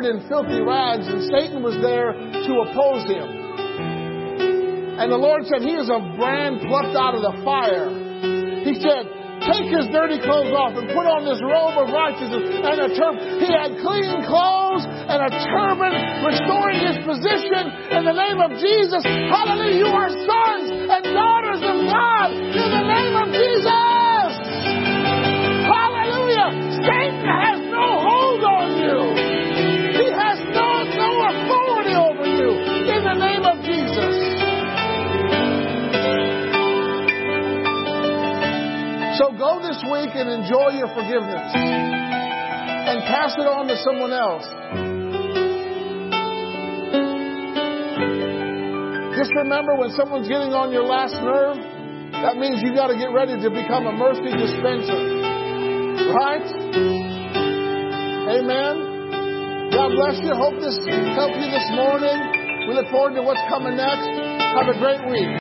Covered in filthy rags, and Satan was there to oppose him. And the Lord said, He is a brand plucked out of the fire. He said, Take his dirty clothes off and put on this robe of righteousness and a turban. He had clean clothes and a turban, restoring his position in the name of Jesus. Hallelujah. You are sons forgiveness and pass it on to someone else. Just remember when someone's getting on your last nerve, that means you've got to get ready to become a mercy dispenser. Right? Amen. God bless you. Hope this helped you this morning. We look forward to what's coming next. Have a great week.